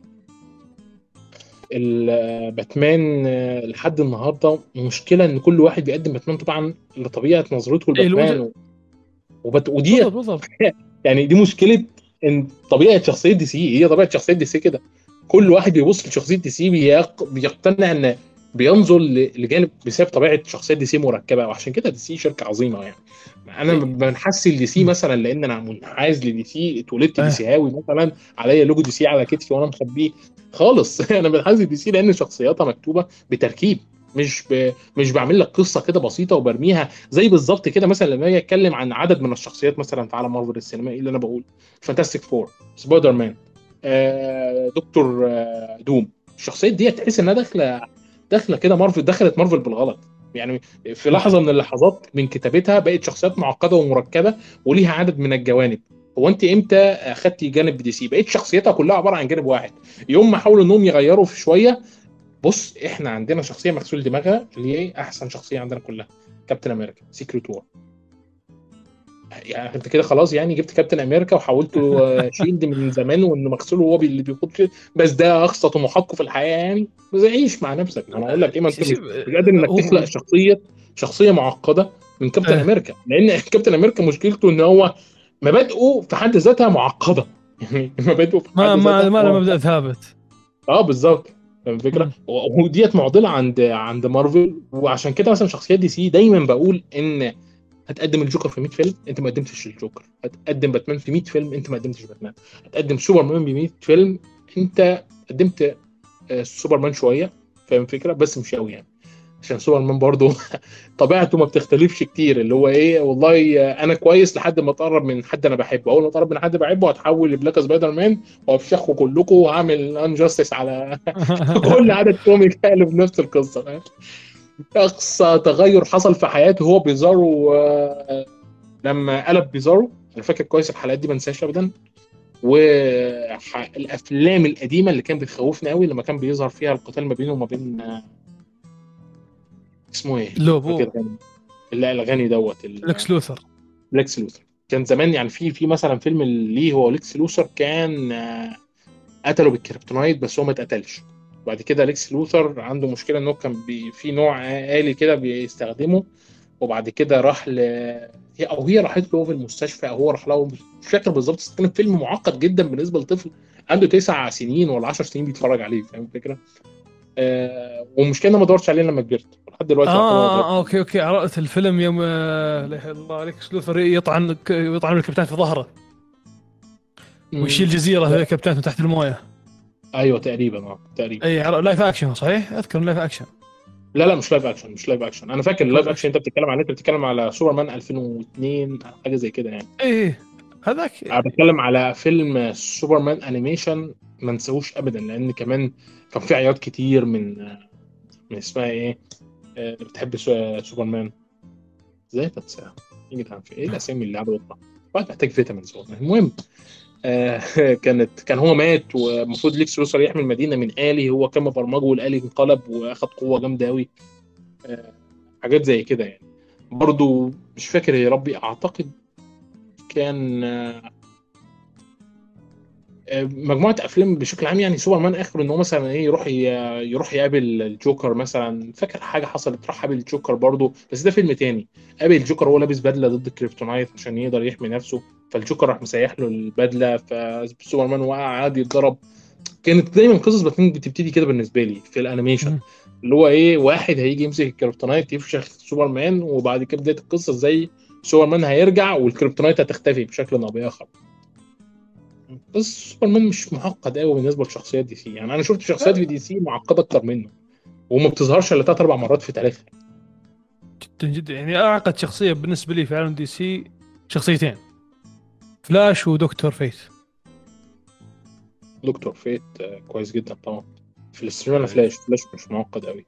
ال- آه، باتمان لحد النهارده مشكلة إن كل واحد بيقدم باتمان طبعا لطبيعة نظرته إيه، لباتمان و- وبت... ودي يعني دي مشكلة إن طبيعة شخصية دي سي هي طبيعة شخصية دي سي كده. كل واحد بيبص لشخصية دي سي بيق... بيقتنع إن بينظر لجانب بسبب طبيعة شخصية دي سي مركبة وعشان كده دي سي شركة عظيمة يعني. أنا إيه. بنحس لدي سي مثلا لأن أنا منحاز لدي سي اتولدت. دي سيهاوي مثلا عليا لوجو دي سي على كتفي وأنا مخبيه. خالص. أنا بنحاز لدي سي لأن شخصياتها مكتوبة بتركيب. مش ب... مش بعمل لك قصة كده بسيطة وبرميها زي بالظبط كده مثلا لما أجي أتكلم عن عدد من الشخصيات مثلا في عالم مارفل السينمائي اللي أنا بقول. فانتاستيك فور سبايدر مان آه، دكتور آه، دوم. الشخصيات دي تحس إنها داخلة داخلة كده مارفل دخلت مارفل بالغلط. يعني في لحظة من اللحظات من كتابتها بقت شخصيات معقدة ومركبة وليها عدد من الجوانب. هو أنت إمتى أخدتي جانب دي سي بقيت شخصيتها كلها عبارة عن جانب واحد. يوم ما حاولوا إنهم يغيروا في شوية بص إحنا عندنا شخصية مغسول دماغها اللي هي أحسن شخصية عندنا كلها كابتن أمريكا Secret War يعني أنت كده خلاص يعني جبت كابتن أمريكا وحولته شيلد من زمان وإنه مغسول وهو اللي كده بس ده أقصى طموحاتكم في الحياة يعني. بس عيش مع نفسك. أنا أقول لك إيه ما انت مش قادر إنك تخلق شخصيه شخصية معقدة من كابتن آه. أمريكا. لأن كابتن أمريكا مشكلته إن هو مبادئه في حد ذاتها معقدة. يعني مبادئه في حد ما ما ذاتها ما معقدة. مبدا ثابت. آه بالظبط. فاهم الفكرة؟ وديت معضلة عند عند مارفل وعشان كده مثلا شخصيات دي سي دايما بقول إن هتقدم الجوكر في 100 فيلم أنت ما قدمتش الجوكر. هتقدم باتمان في 100 فيلم أنت ما قدمتش باتمان. هتقدم سوبرمان ب 100 فيلم أنت قدمت آه، سوبرمان شوية فاهم الفكرة؟ بس مش قوي يعني. عشان سوبرمان برضه طبيعته ما بتختلفش كتير اللي هو إيه والله أنا كويس لحد ما أتقرب من حد أنا بحبه. أول ما أتقرب من حد بحبه هتحول لبلاك سبايدر مان وافشخكم كلكم وهعمل injustice على كل عدد كوميك قالب نفس القصة أقصى تغير حصل في حياته هو بيزارو آه، لما قلب بيزارو. أنا فاكر كويس الحلقات دي ما انساهاش ابدا. والافلام القديمة اللي كان بتخوفني قوي لما كان بيظهر فيها القتال ما بينه وما بين آه، اسمه إيه؟ لوبو. لا الغني دوت لكس لوثر ليكس لوثر كان زمان يعني في في مثلا فيلم ليه هو ليكس لوثر كان آه، قتله بال kryptonite بس هو ما اتقتلش بعد كده ليكس لوثر عنده مشكلة إنه كان بي في نوع آلي كده بيستخدمه وبعد كده راح ل أو هي راحت له في المستشفى أو هو راح له مش فاكر بالظبط كان فيلم معقد جدا بالنسبة لطفل عنده تسع سنين ولا 10 سنين بيتفرج عليه فاهم الفكرة؟ آه والمشكلة أنا ما دورتش عليه لما كبرت لحد دلوقتي آه, آه. آه okay okay. عرفت الفيلم يوم آه، الله لكس لوثر يطعن يطعن الكابتن في ظهره. ويشيل جزيرة في كابتن من تحت الموية. أيوه تقريبا آه تقريبا. أي live action صحيح؟ أذكر live action لا لا مش live action مش live action أنا فاكر ال live action أنت بتتكلم عليه أنت بتتكلم على سوبرمان 2002 حاجة زي كده يعني. اي هذاك. أنا بتكلم على فيلم سوبرمان animation ما نساهوش ابدا لأن كمان كان في عياط كتير من من اسمها إيه؟ آه، اللي بتحب سو- سوبرمان؟ إزاي تنساها إيه جدعان في إيه الاسامي اللي قاعدة بتطلع واحد محتاج vitamins المهم آه كانت كان هو مات والمفروض ليكس لوثر يحمي المدينة من آلي. هو كان مبرمجه والآلي انقلب واخد قوة جامدة قوي آه حاجات زي كده يعني. برضو مش فاكر يا ربي. أعتقد كان آه، آه، مجموعة أفلام بشكل عام يعني سوبرمان اخر إن هو مثلا إيه يروح يروح يقابل الجوكر مثلا. فاكر حاجة حصلت؟ راح قابل الجوكر برضه بس ده فيلم تاني. قابل الجوكر وهو لابس بدلة ضد ال kryptonite عشان يقدر يحمي نفسه. فالجوكر راح مسيح له البدلة فسوبرمان وقع عادي يتضرب. كانت دايما قصص باتمان بتبتدي كده بالنسبة لي في ال animation. اللي هو إيه واحد هيجي يمسك ال kryptonite يفشخ سوبرمان وبعد كده بداية القصة إزاي سوبرمان هيرجع وال kryptonite هتختفي بشكل أو بآخر. بس سوبرمان مش معقد قوي بالنسبة لشخصيات DC. يعني أنا شفت شخصيات في DC معقدة أكتر منه وما بتظهرش إلا ثلاث أربع مرات في تاريخها. جدا جدا. يعني أعقد شخصية بالنسبة لي في عالم DC شخصيتين. فلاش ودكتور فيت. دكتور فيت آه، كويس جدا طبعا. في ال stream أنا فلاش فلاش مش معقد قوي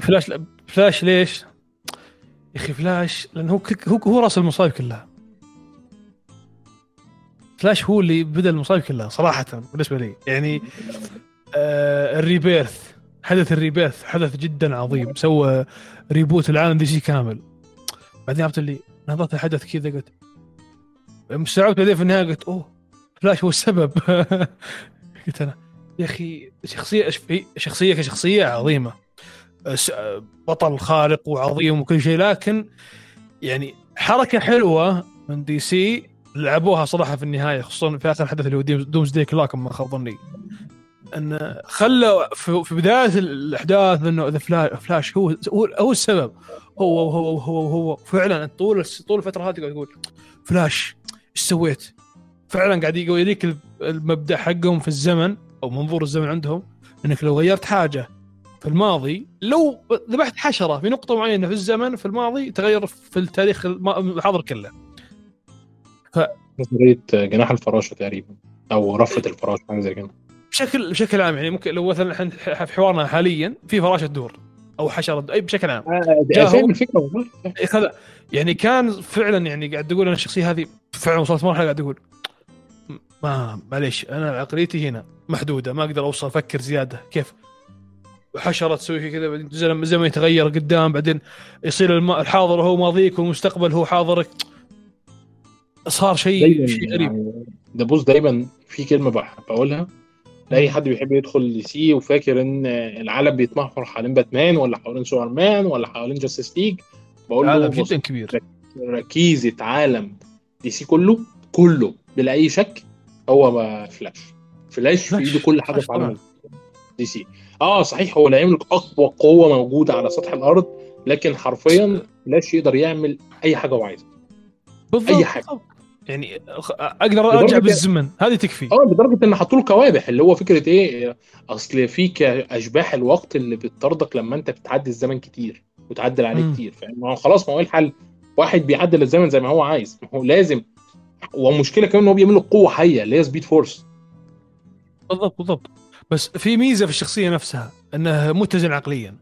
فلاش لا فلاش ليش؟ يا أخي فلاش لأن هو هو هو رأس المصايب كلها. فلاش هو اللي بدأ المصايب كلها صراحة بالنسبة لي. يعني آه ال Rebirth حدث ال Rebirth حدث جدا عظيم. سوى reboot العالم DC كامل. بعدين عرفت اللي نظرت الحدث كذا قلت مستوعبت بعدين في النهاية قلت أوه فلاش هو السبب. قلت أنا يا أخي شخصية شخصية كشخصية عظيمة. بطل خارق وعظيم وكل شيء لكن يعني حركة حلوة من DC لعبوها صراحة في النهاية خصوصا في آخر حدث اللي هو Doomsday Clock ما خاب ظني. إن خلوا في, بداية الأحداث إنه The Flash, هو هو, السبب. هو هو هو هو فعلا طول طول الفترة هذه قاعد يقول فلاش إيش سويت؟ فعلا قاعد يوريك المبدأ حقهم في الزمن أو منظور الزمن عندهم إنك لو غيرت حاجة في الماضي لو ذبحت حشرة في نقطة معينة في الزمن في الماضي تغير في التاريخ الحاضر كله. نظريه جناح الفراشة تقريبا أو رفة الفراشة حاجة زي كده. بشكل بشكل عام يعني ممكن لو مثلا إحنا في حوارنا حاليا في فراشة تدور أو حشرة أي بشكل عام. آه، فاهم الفكرة والله. إيه يعني كان فعلا يعني قاعد تقول أنا الشخصية هذه فعلا وصلت مرحلة قاعد أقول ما معليش أنا عقليتي هنا محدودة ما أقدر أوصل أفكر زيادة كيف؟ حشره تسوي كذا بعدين زمن يتغير قدام بعدين يصير الحاضر هو ماضيك والمستقبل هو حاضرك. صار شيء شيء غريب. يعني ده بص دايما في كلمة بح- بقولها. لأي حد بيحب يدخل DC وفاكر إن العالم بيتمحور حوالين باتمان ولا حوالين سوبرمان ولا حوالين Justice League بقول له جدا كبير. ركيزة عالم DC كله كله بلا أي شك هو ما فلاش. فلاش في إيده كل حاجة في عالم DC آه صحيح هو لا يملك أقوى قوة موجودة على سطح الأرض لكن حرفيا فلاش يقدر يعمل أي حاجة هو عايزها. بالضبط أي حاجة. يعني أقدر أرجع بالزمن. هذه تكفي. آه لدرجة إن حطوا له كوابح اللي هو فكرة إيه؟ أصل فيك أشباح الوقت اللي بتطاردك لما أنت بتعدي الزمن كتير وتعدل عليه. كتير. فاهم؟ ما هو خلاص ما هو إيه الحل؟ واحد بيعدل الزمن زي ما هو عايز. ما هو لازم ومشكلة كمان إن هو بيعمل له قوة حية اللي هي Speed Force بالضبط بالضبط. بس في ميزة في الشخصية نفسها انه متزن عقليا.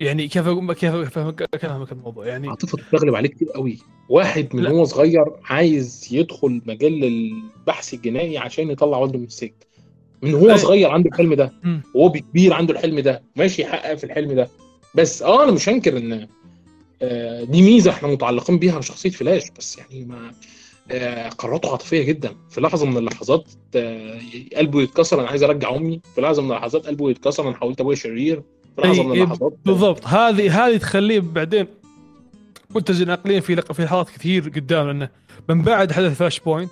يعني كيف أقول- كيف أفهمك الموضوع؟ يعني عاطفه بتغلب عليه كتير قوي. واحد من. هو صغير عايز يدخل مجال البحث الجنائي عشان يطلع والده من السجن. من هو. صغير عنده الحلم ده. وهو كبير عنده الحلم ده ماشي يحقق في الحلم ده. بس آه أنا مش هنكر إن آه، دي ميزة إحنا متعلقين بيها بشخصية فلاش. بس يعني ما آه، قراراته عاطفية جدا. في لحظة من اللحظات آه، قلبه يتكسر أنا عايز أرجع أمي. في لحظة من اللحظات قلبه يتكسر أنا حاولت أبويا شرير. أي اللحظات. بالضبط. هذه هذه تخليه بعدين متزن عقليا في لق- في لحظات كثير قدام لأنه من بعد حدث Flashpoint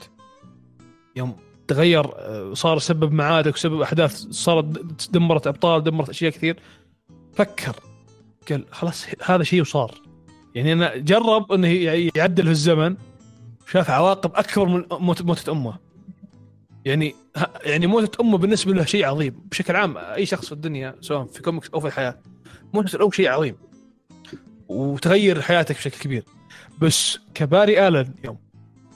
يوم تغير آه، صار سبب معارك وسبب أحداث صارت دمرت أبطال دمرت أشياء كثير. فكر قال خلاص هذا شيء وصار. يعني أنا جرب إنه يعدل في الزمن شاف عواقب أكبر من موت موتة أمه. يعني يعني موتة امه بالنسبة له شيء عظيم. بشكل عام أي شخص في الدنيا سواء في كوميكس أو في الحياة موتة الأم شيء عظيم. وتغير حياتك بشكل كبير. بس كباري آلن يوم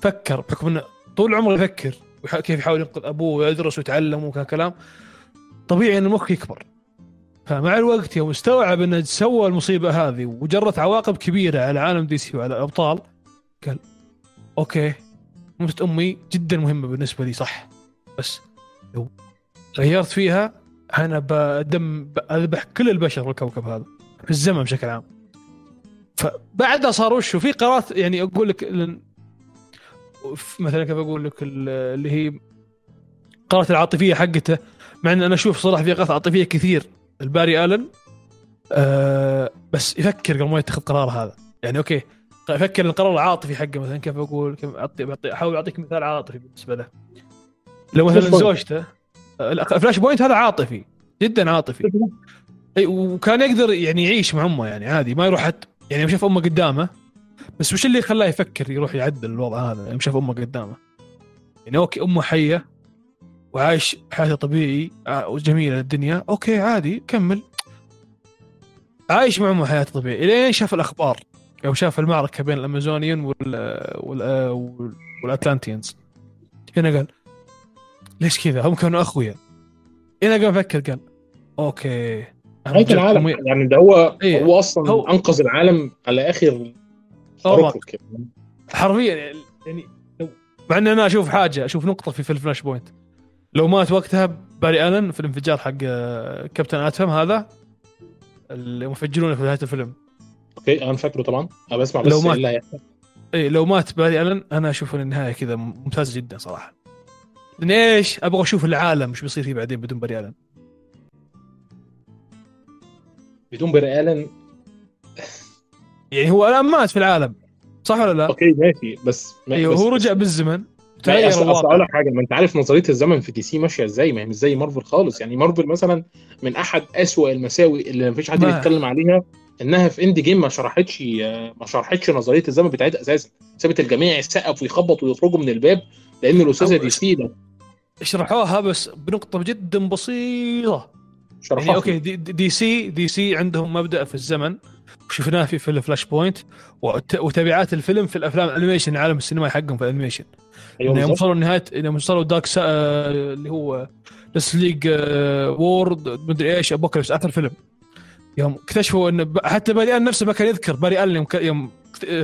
فكر بحكم إنه طول عمره يفكر كيف يحاول ينقذ أبوه ويدرس ويتعلم وكلام طبيعي ان المخ يكبر. فمع الوقت يوم استوعب إنه سوى المصيبة هذه وجرت عواقب كبيرة على عالم DC وعلى الأبطال قال أوكي موتة أمي جدا مهمة بالنسبة لي صح؟ بس لو غيرت فيها أنا بدم أذبح كل البشر في الكوكب هذا في الزمن بشكل عام. فبعدها صار وشو في قرارات يعني أقول لك مثلا كيف أقول لك ال- اللي هي القرارات العاطفية حقته مع إن أنا أشوف صراحة في قرارات عاطفية كثير. الباري آلن آه بس يفكر قبل ما يتخذ قرار هذا. يعني okay يفكر القرار العاطفي حقه مثلا كيف أقول كيف بعطي أحاول أعطيك مثال عاطفي بالنسبة له. لو مثلا. زوجته لا، Flashpoint هذا عاطفي جدا عاطفي. أي وكان يقدر يعني يعيش مع أمه يعني عادي ما يروح حتى يعني يوم شاف أمه قدامه بس وش اللي خلاه يفكر يروح يعدل الوضع هذا يوم شاف أمه قدامه؟ يعني okay أمه حية وعايش حياته طبيعي وجميلة الدنيا okay عادي كمل. عايش مع أمه حياته طبيعي لين شاف الأخبار؟ يوم شاف المعركة بين الامازونيين وال وال وال- وال Atlanteans. هنا قال؟ ليش كذا؟ هم كانوا أخويا. هنا قام فكر قال okay. نهايه العالم. يعني ده هو إيه. هو أصلا هو- أنقذ العالم على آخر حرفيا يعني لو مع ان أنا أشوف حاجة أشوف نقطة في في ال Flashpoint لو مات وقتها باري آلن في الانفجار حق آه، Captain Atom هذا اللي يفجرونه في نهاية الفيلم. okay أنا فاكره طبعا. أنا بسمع بس لو مات- اللي هيحصل اي لو مات باري آلن أنا أشوف النهايه كذا ممتازه جدا صراحة. لأن إيش؟ أبغى أشوف العالم إيش بيصير فيه بعدين بدون باري ألن. بدون باري ألن؟ يعني هو الآن مات في العالم. صح ولا لا؟ okay ماشي بس ما أيوه بس هو رجع بالزمن. تغير أقول لك حاجة ما أنت عارف نظرية الزمن في DC ماشية إزاي؟ ما هي مش زي مارفل خالص. يعني مارفل مثلا من أحد أسوأ المساوئ اللي ما فيش حد بيتكلم عليها إنها في Endgame ما شرحتش ما شرحتش نظرية الزمن بتاعتها أساسا. سابت الجميع يسقف ويخبط ويخرجوا من الباب لأن الأستاذة DC شرحوها بس بنقطة جدا بسيطة. شرحها يعني okay دي, DC DC عندهم مبدأ في الزمن. وشفناه في في ال Flashpoint وت- وتبعات الفيلم في الأفلام ال animation عالم السينما حقهم في ال animation. إنهم بالظبط وصلوا لنهاية إنهم وصلوا دارك سا... آه، اللي هو League War مدري إيش Apokolips آخر فيلم. يوم اكتشفوا إن حتى باري ال نفسه ما كان يذكر. باري ال يوم, ك- يوم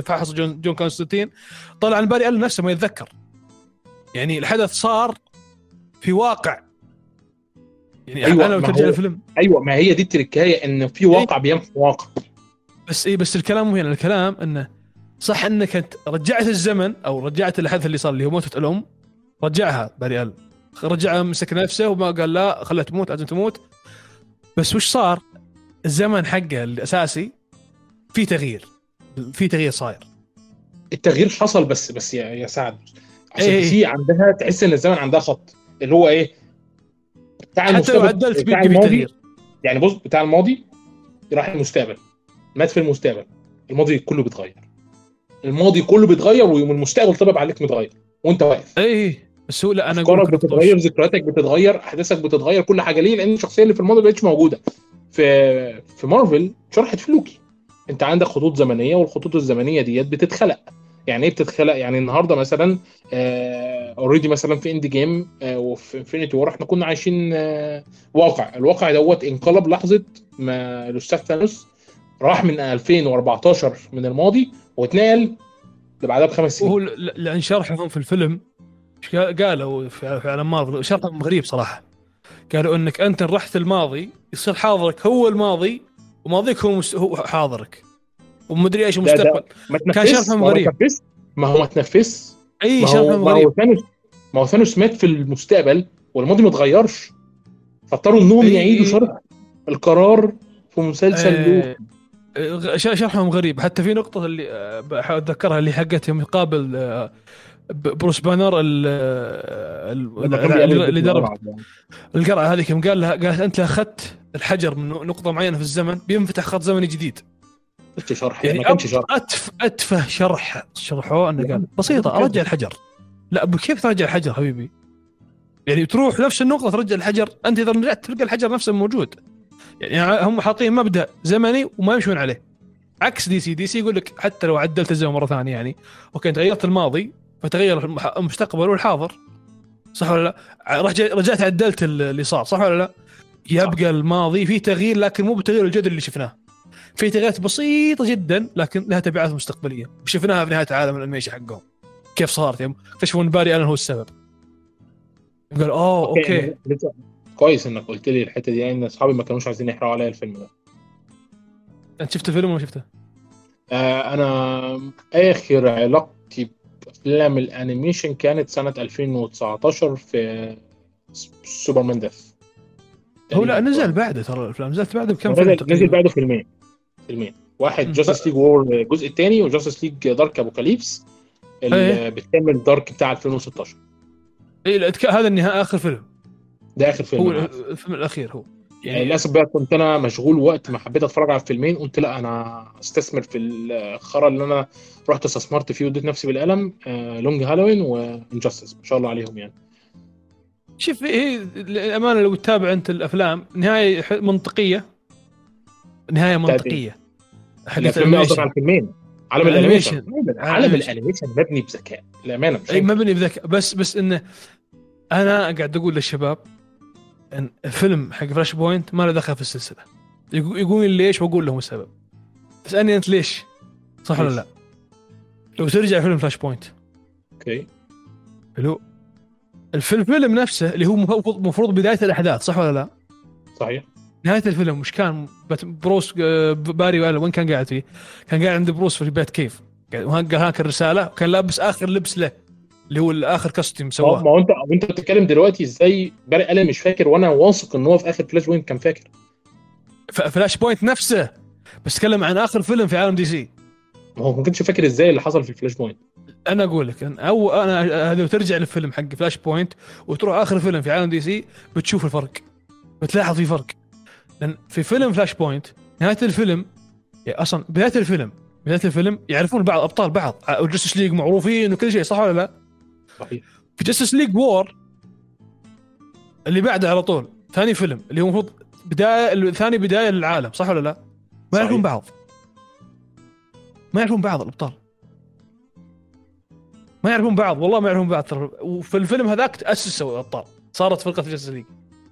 فحص جون, جون كونستانتين. طلع إن باري ال نفسه ما يتذكر. يعني الحدث صار في واقع. يعني أيوة، أنا لو ترجع الفيلم أيوه ما هي دي التركاية إن في واقع بيمحو واقع. بس اي بس الكلام هنا الكلام إنه صح إنك أنت رجعت الزمن أو رجعت الحدث اللي صار اللي هو موتة الأم رجعها باري ال رجعها مسك نفسه وما قال لا خلها تموت لازم تموت. بس وش صار؟ الزمن حقه الأساسي في تغيير في تغيير صاير. التغيير حصل بس بس يا, يا سعد عشان إيه. دي سي عندها تحس إن الزمن عندها خط. اللي هو إيه؟ بتاع حتى لو المستقبل عدلت بتاع الماضي. يعني بص بتاع الماضي راح المستقبل مات في المستقبل. الماضي كله بيتغير. الماضي كله بيتغير ويوم المستقبل طبق عليك متغير وأنت واقف. اي بس هو لا أنا أفكارك بتتغير ذكرياتك بتتغير أحداثك بتتغير كل حاجة. ليه؟ لأن الشخصيه اللي في الماضي ما بقتش موجودة. في في مارفل شرحت في لوكي. أنت عندك خطوط زمنية والخطوط الزمنية ديت بتتخلق. يعني إيه بتتخلق؟ يعني النهارده مثلا already مثلا في Endgame وفي Infinity War إحنا كنا عايشين آه، واقع. الواقع دوت انقلب لحظة ما الأستاذ ثانوس راح من 2014 من الماضي واتنقل لبعدها بخمس سنين. وهو ل- لأن شرحهم في الفيلم قالوا في عالم مارفل شرحهم غريب صراحة. قالوا إنك أنت رحت الماضي يصير حاضرك هو الماضي وماضيك هو هو حاضرك. ومدري إيش المستقبل. كان شرحهم غريب. ما هو ما تنفذش. إي شرحهم غريب. ما هو ثانوس مات في المستقبل والماضي ما اتغيرش. فاضطروا إنهم يعيدوا. شرح القرار في مسلسل ش- شرحهم غريب. حتى في نقطة اللي آه، بحاول أتذكرها اللي حقت يوم يقابل آه، بروس بانر اللي درب القرعة. القرعة هذيك يوم قال لها قالت أنت أخذت الحجر من نقطة معينة في الزمن بينفتح خط زمني جديد. شرح يعني ما كانش شرح أتف أتفه شرح شرحوه إنه قال كانش. أرجع الحجر لا كيف ترجع الحجر حبيبي؟ يعني تروح نفس النقطة ترجع الحجر أنت إذا رجعت تلقى الحجر نفسه موجود يعني هم حاطين مبدأ زمني وما يمشون عليه عكس DC DC يقول لك حتى لو عدلت الزمن مرة ثانية يعني okay أنت غيرت الماضي فتغير المستقبل والحاضر صح ولا لا؟ رجع- رجعت عدلت ال- اللي صار صح ولا لا؟ يبقى الماضي في تغيير لكن مو بالتغيير الجذري اللي شفناه في تغييرات بسيطة جدا لكن لها تبعات مستقبلية. وشفناها في نهاية عالم ال animation حقهم. كيف صارت؟ يوم اكتشفوا إن باري آلن هو السبب. قال oh okay يعني لسه- كويس إنك قلت لي الحتة دي لأن أصحابي ما كانوش عايزين يحرقوا عليا الفيلم ده. أنت شفت الفيلم ولا شفته؟ آه أنا آخر علاقتي بأفلام ال animation كانت سنة 2019 في Superman Death. هو لا نزل بعده ترى الأفلام. نزلت بعده بكم فيلم نزل, بعده فيلمين. فيلمين. واحد. Justice League War الجزء الثاني و Justice League Dark Apokolips اللي إيه. بتكمل Dark بتاع 2016 إيه لا، تك- هذا النهاية آخر فيلم. ده آخر فيلم. هو. الفيلم الأخير هو. يعني للأسف بقى كنت أنا مشغول وقت ما حبيت أتفرج على الفيلمين قلت لا أنا أستثمر في الخرا اللي أنا رحت استثمرت فيه واديت نفسي بالقلم آه Long Halloween و Injustice ما شاء الله عليهم يعني. شوف هي الامانه لو تتابع أنت الأفلام نهاية منطقية. نهاية منطقية. على ال animation. الفيلمين عالم ال animation. ال animation. عالم ال animation. ال animation مبني بذكاء. الامانه مش إي. مبني بذكاء. بس بس انه أنا قاعد أقول للشباب إن الفيلم حق Flashpoint ما له دخل في السلسلة. يقو- يقولون لي ليش؟ وأقول لهم السبب. اسالني انت ليش؟ صح ولا؟ لا؟ لو ترجع فيلم Flashpoint okay. حلو. الفيلم نفسه اللي هو مفروض مفروض بداية الأحداث صح ولا لا؟ صحيح. نهاية الفيلم مش كان؟ بروس آه، باري وين كان قاعد فيه؟ كان قاعد عند بروس في بيت كيف؟ هناك الرسالة وكان لابس آخر لبس له اللي هو اخر costume ما سواه ما هو انت وانت بتتكلم دلوقتي إزاي باري ألين مش فاكر وأنا واثق إن هو في آخر Flashpoint كان فاكر. Flashpoint نفسه بس تكلم عن آخر فيلم في عالم DC. ما هو ما كانش فاكر إزاي اللي حصل في ال Flashpoint أنا أقول لك أو أنا لو ترجع للفيلم حق Flashpoint وتروح آخر فيلم في عالم DC بتشوف الفرق بتلاحظ في فرق. لأن في فيلم Flashpoint نهاية الفيلم يعني أصلا بداية الفيلم بداية الفيلم يعرفون بعض أبطال بعض و Justice League معروفين وكل شيء صح ولا لا؟ صحيح في Justice League War اللي بعده على طول ثاني فيلم اللي هو المفروض بداية ثاني بداية للعالم صح ولا لا؟ ما يعرفون. بعض ما يعرفون بعض الأبطال ما يعرفون بعض والله ما يعرفون بعض وفي الفيلم هذاك تاسسوا الأبطال صارت فرقة Justice League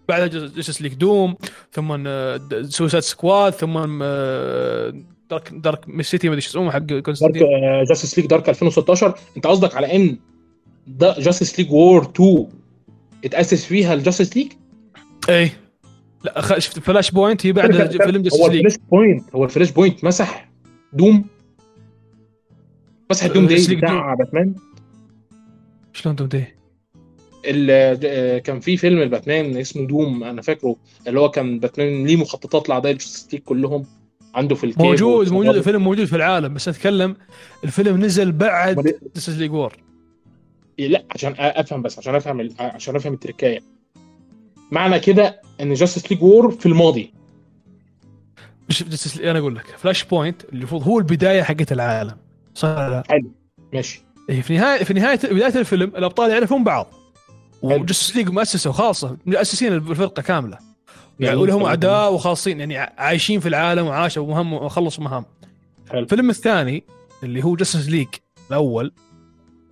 بعدها Justice League Doom ثم Suicide Squad ثم آه، Dark Dark City ما ادري شو اسمه حق Dark كونستانتين Justice League Dark 2016 انت قصدك على إن ده Justice League War 2 اتأسس فيها ال Justice League اي لا شفت Flashpoint؟ هي بعد فيلم هو Justice League ال Flashpoint هو ال Flashpoint مسح Doom؟ مش Justice دي بتاع باتمان؟ شلون Doom دي؟ آه، كان في فيلم الباتمان اسمه Doom أنا فاكره اللي هو كان باتمان ليه مخططات لاعداء ال Justice League كلهم عنده في ال cave موجود. موجود الفيلم موجود في العالم بس أتكلم الفيلم نزل بعد Justice League War لا عشان أفهم بس عشان أفهم عشان أفهم التركاية معنى كده إن Justice League War في الماضي مش Justice أنا أقول لك Flashpoint اللي المفروض هو البداية حقت العالم صح لا؟ ماشي إيه، في نهاية في نهاية بداية الفيلم الأبطال يعرفون بعض حلو. و Justice League مؤسسة وخاصة مؤسسين الفرقة كاملة يعني جميل. ولا هم تمام. اعداء وخاصين يعني عايشين في العالم وعاشوا مهام وخلصوا مهام حلو. الفيلم الثاني اللي هو Justice League الأول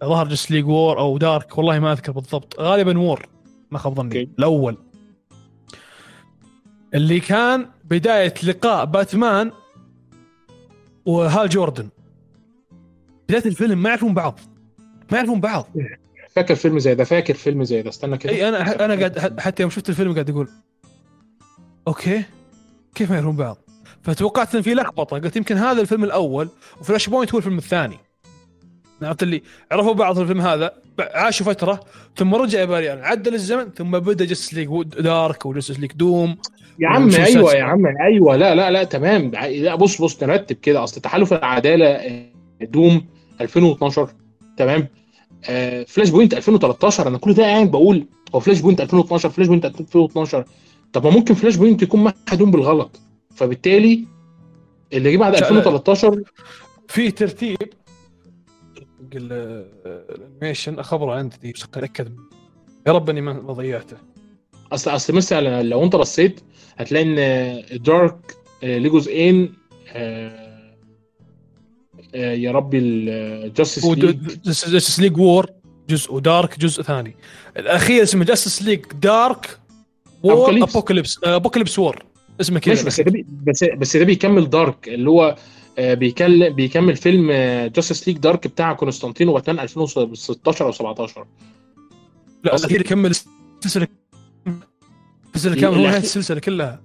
ظهر Justice League War أو Dark والله ما أذكر بالضبط غالبا War ما خاب ظني. الأول اللي كان بداية لقاء باتمان وهال جوردن بداية الفيلم ما يعرفون بعض ما يعرفون بعض فاكر فيلم زي ده فاكر فيلم زي ده. استنى كده. أي أنا أنا قاعد حتى يوم شفت الفيلم قاعد أقول okay كيف ما يعرفون بعض؟ فتوقعت إن في لخبطة. قلت يمكن هذا الفيلم الأول و Flashpoint هو الفيلم الثاني. عرفت اللي؟ عرفوا بعض في الفيلم هذا عاشوا فترة ثم رجع باري يعني عدل الزمن ثم بدأ Justice League Dark و Justice League Doom يا عم أيوه يا عم أيوه. لا لا لا تمام. لا بص بص نرتب كده. أصل تحالف العدالة آه، Doom 2012 تمام؟ آه Flashpoint 2013 أنا كل ده قاعد بقول هو Flashpoint 2012 Flashpoint 2012 طب ما ممكن Flashpoint يكون محدود بالغلط. فبالتالي اللي جه بعد لا، لا. 2013 في ترتيب ال- ال animation خبره عندي دي بس أتأكد يا رب إني ما ضيعته. أصل أصل مثلا لو أنت بصيت هتلاقي إن Dark ليه جزئين آه، يا ربي ال Justice League Justice League War جزء و Dark جزء ثاني. الأخير اسمه Justice League Dark War. Apokolips Apokolips War اسمه كذا بس بي بس بس ده بيكمل Dark اللي هو آه، بيكمل بيكمل فيلم Justice League Dark بتاع كونستانتين وباتمان 2016 أو 17 لا الأخير يكمل السلسلة السلسلة كاملة هو الأخير- نهايه السلسلة كلها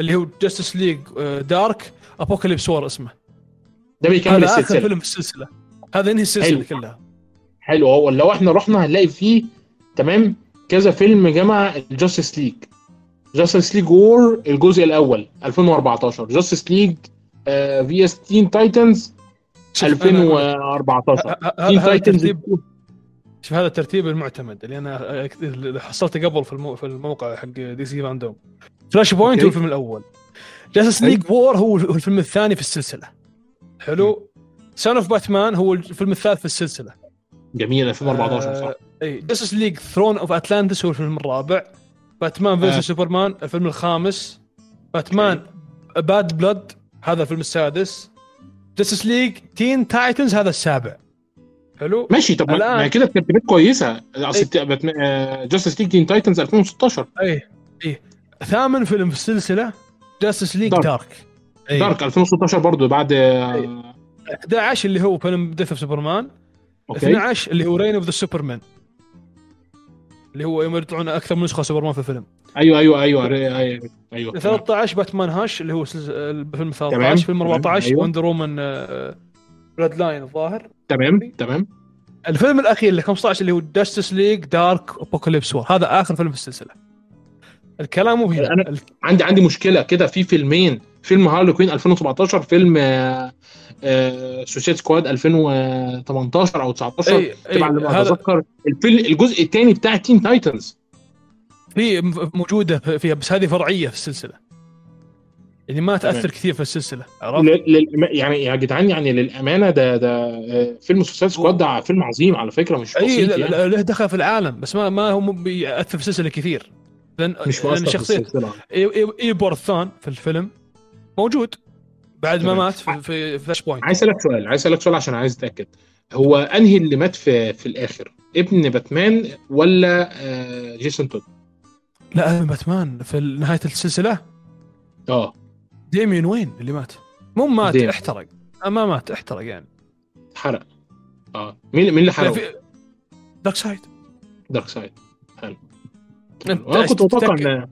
اللي هو Justice League Dark Apokolips War اسمه. ده بيكمل هذا آخر السلسلة. فيلم في السلسلة. هذا ينهي السلسلة حلو. كلها؟ حلو. هو لو إحنا رحنا هنلاقي فيه تمام كذا فيلم جمع ال Justice League Justice League War الجزء الأول 2014 Justice League vs Teen Titans شوف أنا- 2014 ه- ه- Teen Titans شوف هذا الترتيب المعتمد اللي أنا اللي حصلته قبل في المو... في الموقع حق دي سي random Flashpoint. هو الفيلم الأول. Justice. League War هو الفيلم الثاني في السلسلة. حلو. Son of Batman هو الفيلم الثالث في السلسلة. جميل 2014 صح آه، إي Justice League Throne of Atlantis هو الفيلم الرابع. Batman versus آه. سوبرمان الفيلم الخامس. Batman Bad Blood هذا الفيلم السادس. Justice League Teen Titans هذا السابع. حلو. ماشي طب الآن- ما كده الترتيبات كويسة. اصل Justice League Teen Titans 2016 إي إي. ثامن فيلم في السلسلة Justice League Dark. Dark أي. Dark 2016 برضو بعد آه، 11 اللي هو فيلم Death of Superman okay. 12 اللي هو Reign of the Superman اللي هو يوم يطلعون أكثر من نسخة سوبرمان في الفيلم. أيوه أيوه أيوه أيوه أيوه 13 Batman Hush اللي هو الفيلم تمام. 13 فيلم تمام. 14 أيوة. Wonder Woman Bloodlines الظاهر. تمام تمام. الفيلم الأخير اللي 15 اللي هو Justice League Dark Apokolips War هذا آخر فيلم في السلسلة. الكلام مو هنا أنا- ال- عندي عندي مشكلة كده في فيلمين. فيلم هارلي كوين 2017 فيلم Suicide Squad 2018 أو 19 أي- أي، طبعا لما هذا أتذكر الفيلم الجزء الثاني بتاع Teen Titans في موجودة فيها بس هذه فرعية في السلسلة. يعني ما تأثر تمام. كثير في السلسلة عرفت؟ لل- لل- يعني يا جدعان يعني للأمانة ده ده آه، فيلم Suicide Squad ده فيلم عظيم على فكرة مش اي بسيط لا- يعني. له دخل في العالم بس ما ما هو بيأثر في السلسلة كثير. لأن مش لأن شخصية السلسلة. إي- إي- Eobard Thawne في الفيلم موجود. بعد ما. مات في, في Flashpoint عايز أسألك سؤال عايز أسألك سؤال عشان عايز أتأكد. هو أنهي اللي مات في في الآخر؟ ابن باتمان ولا آه، جيسون تود لا باتمان في نهاية السلسلة. آه. ديميون وين اللي مات؟ مو مات ديميون. احترق. آه، ما مات احترق يعني. اتحرق آه. مين مين اللي حرقه؟ في دارك سايد دارك سايد أنا كنت متوقع ان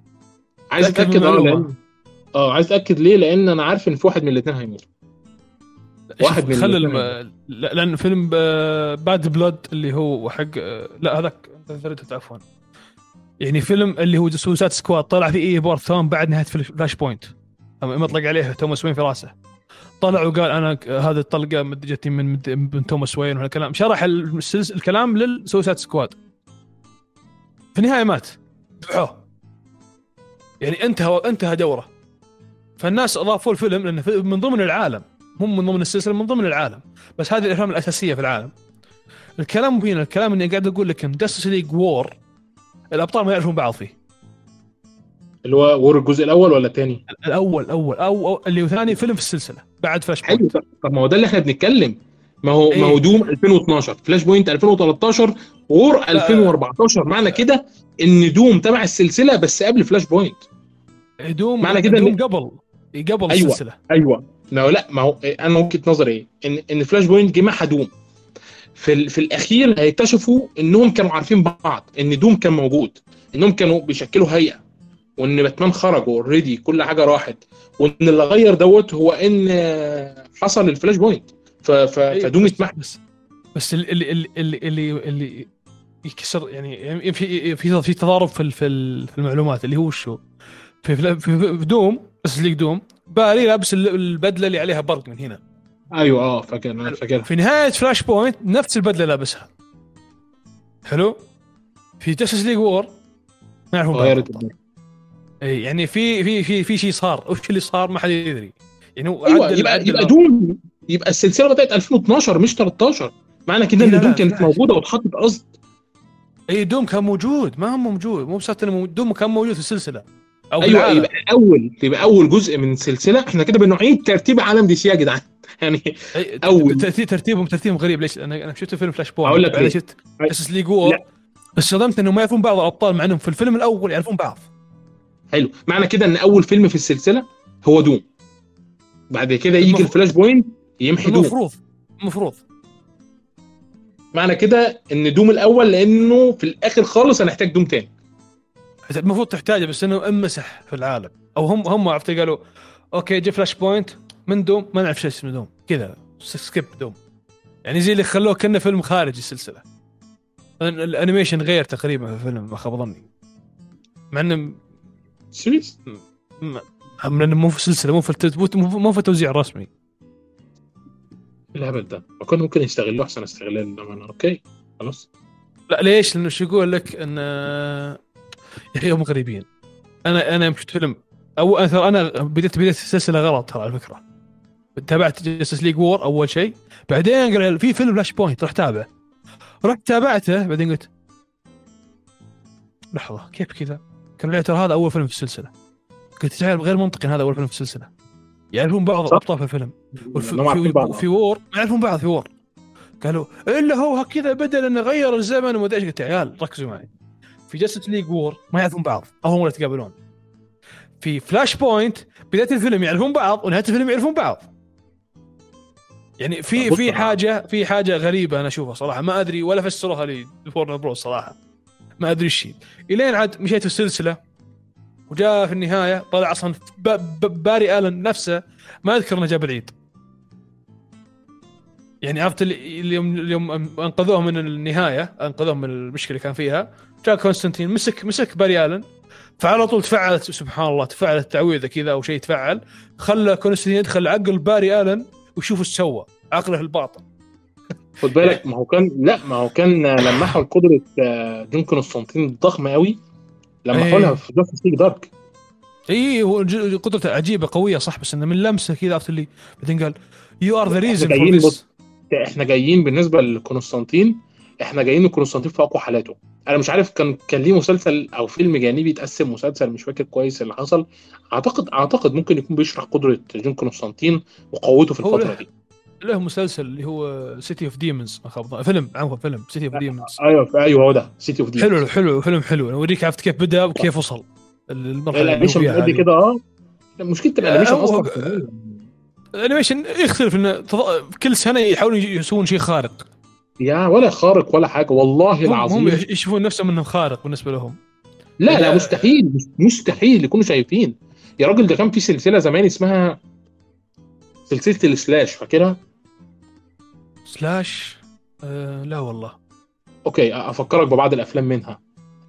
عايز أتأكد أه. لأن أه عايز أتأكد ليه؟ لأن أنا عارف إن في واحد من الاثنين هيموت. واحد من خلي الاثنين الم... لا- لأن فيلم Bad Blood اللي هو حق لا هذاك عفوا. يعني فيلم اللي هو Suicide Squad طلع فيه Eobard Thawne بعد نهاية فل- Flashpoint أما مطلق عليه توماس وين في راسه؟ طلع وقال أنا ك- هذه الطلقة مد- جتني من مد- من توماس وين وهالكلام. شرح السلس- الكلام لل Suicide Squad في النهاية مات. ذبحوه يعني انتهى انتهى دوره. فالناس أضافوا الفيلم لأنه من ضمن العالم. مو من ضمن السلسلة من ضمن العالم. بس هذه الأفلام الأساسية في العالم. الكلام هنا الكلام اني قاعد أقول لك إن Justice League War الأبطال ما يعرفون بعض فيه. اللي هو War الجزء الأول ولا الثاني؟ الأول أول أو, أو اللي هو ثاني فيلم في السلسلة بعد فلاش حلو point طب ما هو ده اللي إحنا بنتكلم. ما هو إيه. ما هو Doom 2012 Flashpoint 2013 War 2014 معنى كده إن Doom تبع السلسلة بس قبل Flashpoint Doom معنى كده Doom قبل. قبل أيوة. السلسلة. أيوه. لا لا ما هو إيه، أنا وجهة نظري إيه؟ ان إن Flashpoint جه معها Doom. في ال- في الأخير هيكتشفوا إنهم كانوا عارفين بعض إن Doom كان موجود إنهم كانوا بيشكلوا هيئة وإن باتمان خرج already كل حاجة راحت وإن اللي غير دوت هو إن حصل ال Flashpoint ف- ف- أيوة، ف Doom بس- اتمحى بس. بس اللي اللي اللي اللي, اللي يكسر يعني في في في تضارب في ال- في ال- في المعلومات اللي هو شو؟ في في, في, في Doom بس ليك Doom. باري لابس ال- البدلة اللي عليها برق من هنا. أيوه آه فاكر في نهاية Flashpoint نفس البدلة لابسها. حلو؟ في Justice League War ما يعرفون. غيرت الدنيا. إي، يعني في في في في شيء صار. وش اللي صار؟ ما حد يدري. يعني هو أيوه عدل- يبقى عدل يبقى. Doom يبقى السلسلة بدات 2012 مش 13 معنى كده إن Doom كانت. موجودة واتحطت قصد. اي Doom كان موجود. ما هو موجود. مو بس انه دوم كان موجود في السلسلة. أو أيوه العالم. يبقى اول يبقى أول جزء من سلسله إحنا كده بنعيد ترتيب عالم دي سي يا جدعان. يعني أول. ترتيب ترتيبهم ترتيبهم غريب. ليش؟ أنا أنا شفت فيلم Flashpoint أقول لك بعدين ليه. شفت Justice League War. صدمت انهم ما يعرفون بعض الأبطال مع إنهم في الفيلم الأول يعرفون بعض. حلو. معنى كده إن أول فيلم في السلسلة هو Doom. بعد كده يجي المفروض- ال Flashpoint يمحي Doom. المفروض المفروض. معنى كده إن Doom الأول لأنه في الآخر خالص هنحتاج Doom تاني. المفروض تحتاجه بس إنه أمسح في العالم. أو هم هم عرفت قالوا okay جي Flashpoint من Doom؟ ما نعرف شيء اسمه Doom. كذا skip Doom. يعني زي اللي خلوه كأنه فيلم خارج السلسلة. ال- ال animation غير تقريبا في الفيلم ما خاب ظني. مع إنه series م- مع إنه مو في سلسلة مو في مو في التوزيع الرسمي الهبل ده ما كنا ممكن يستغلوه أحسن استغلال للأمانة. okay. خلاص. لا ليش؟ لأنه شو يقول لك؟ إن يا أخي هم غريبين. أنا أنا شفت فيلم أو ترى أنا بديت بديت السلسله غلط ترى على فكرة. تابعت Justice League War أول شيء. بعدين قال في فيلم Flashpoint رحت تابعه. رحت تابعته بعدين قلت لحظة كيف كذا؟ كان ترى هذا أول فيلم في السلسلة. قلت تعال غير منطقي هذا اول فيلم في السلسلة. يعرفون بعض صح. الابطال في الفيلم. عارفين في. في War. ما يعرفون بعض في War. قالوا إلا هو كذا بدل انه غير الزمن وما أدري إيش. قلت يا عيال ركزوا معي. في Justice League War ما يعرفون بعض. اول مره يتقابلون. في Flashpoint بداية الفيلم يعرفون بعض ونهاية الفيلم يعرفون بعض. يعني في في حاجة في حاجة غريبة أنا أشوفها صراحة. ما أدري ولا فسروها لي ورنر بروز صراحة. ما أدري إيش إلين عاد مشيت في السلسلة. وجاء في النهاية طلع أصلا باري آلن نفسه ما أذكر إنه جاب العيد. يعني عرفت اليوم اليوم أنقذوه من النهاية أنقذوه من المشكلة اللي كان فيها جاء كونستانتين مسك مسك باري آلن فعلى طول تفعلت سبحان الله تفعلت تعويذة كذا أو شيء تفعل خلى كونستانتين يدخل عقل باري آلن ويشوف إيش سوى عقله الباطن. خد بالك ما هو كان لا ما هو كان لمحوا قدره آه، جون كونستانتين الضخمه قوي لمحوا إيه. لها في Justice League Dark اي هو قدرته عجيبة قوية صح بس إنه من لمسة كذا عرفت اللي بعدين قال you are the reason جايين for this إحنا جايين بالنسبة لكونستانتين إحنا جايين لكونستانتين في أقوى حالاته. أنا مش عارف كان كان ليه مسلسل أو فيلم جانبي اتقسم مسلسل مش فاكر كويس اللي حصل. أعتقد أعتقد ممكن يكون بيشرح قدرة جون كونستانتين وقوته في الفترة دي. له مسلسل اللي هو City of Demons ما خاب ظني. فيلم عفوا فيلم City of Demons أيوه أيوه هو ده City of De حلو حلو فيلم حلو أوريك عرفت كيف بدأ وكيف وصل المرحلة ال animation هذه. كده آه مشكلة ال animation هو- أصلا ال animation يختلف إنه كل سنة يحاولون يسوون شيء خارق يا ولا خارق ولا حاجة والله هم, هم العظيم يشوفون نفسهم إنهم خارق بالنسبة لهم لا لا. مستحيل مستحيل يكونوا شايفين يا راجل ده كان في سلسلة زمان اسمها سلسلة ال slash فاكرها؟ slash آه لا والله okay أفكرك ببعض الأفلام منها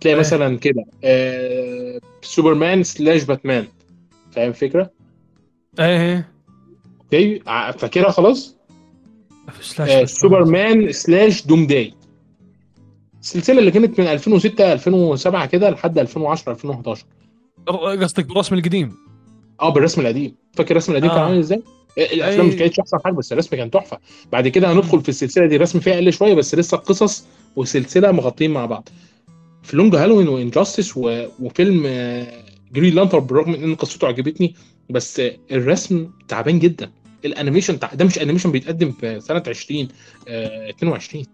تلاقي إيه. مثلا كده آه سوبرمان slash باتمان فاهم الفكرة؟ إيه okay ع- فاكرها خلاص؟ slash آه سوبرمان slash Doomsday السلسله اللي كانت من 2006 2007 كده لحد 2010 2011 قصدك بالرسم القديم آه بالرسم القديم فاكر الرسم القديم كان آه. عامل إزاي؟ الأفلام أي. مش كانتش أحسن حاجة بس الرسم كان تحفة. بعد كده هندخل في السلسلة دي الرسم فيها أقل شوية بس لسه القصص والسلسله مغطين مع بعض. في Long Halloween و Injustice و... وفيلم آه، Green Lantern بالرغم من إن قصته عجبتني بس الرسم تعبان جدا. ال animation تع... ده مش animation بيتقدم في سنة 20 آه 22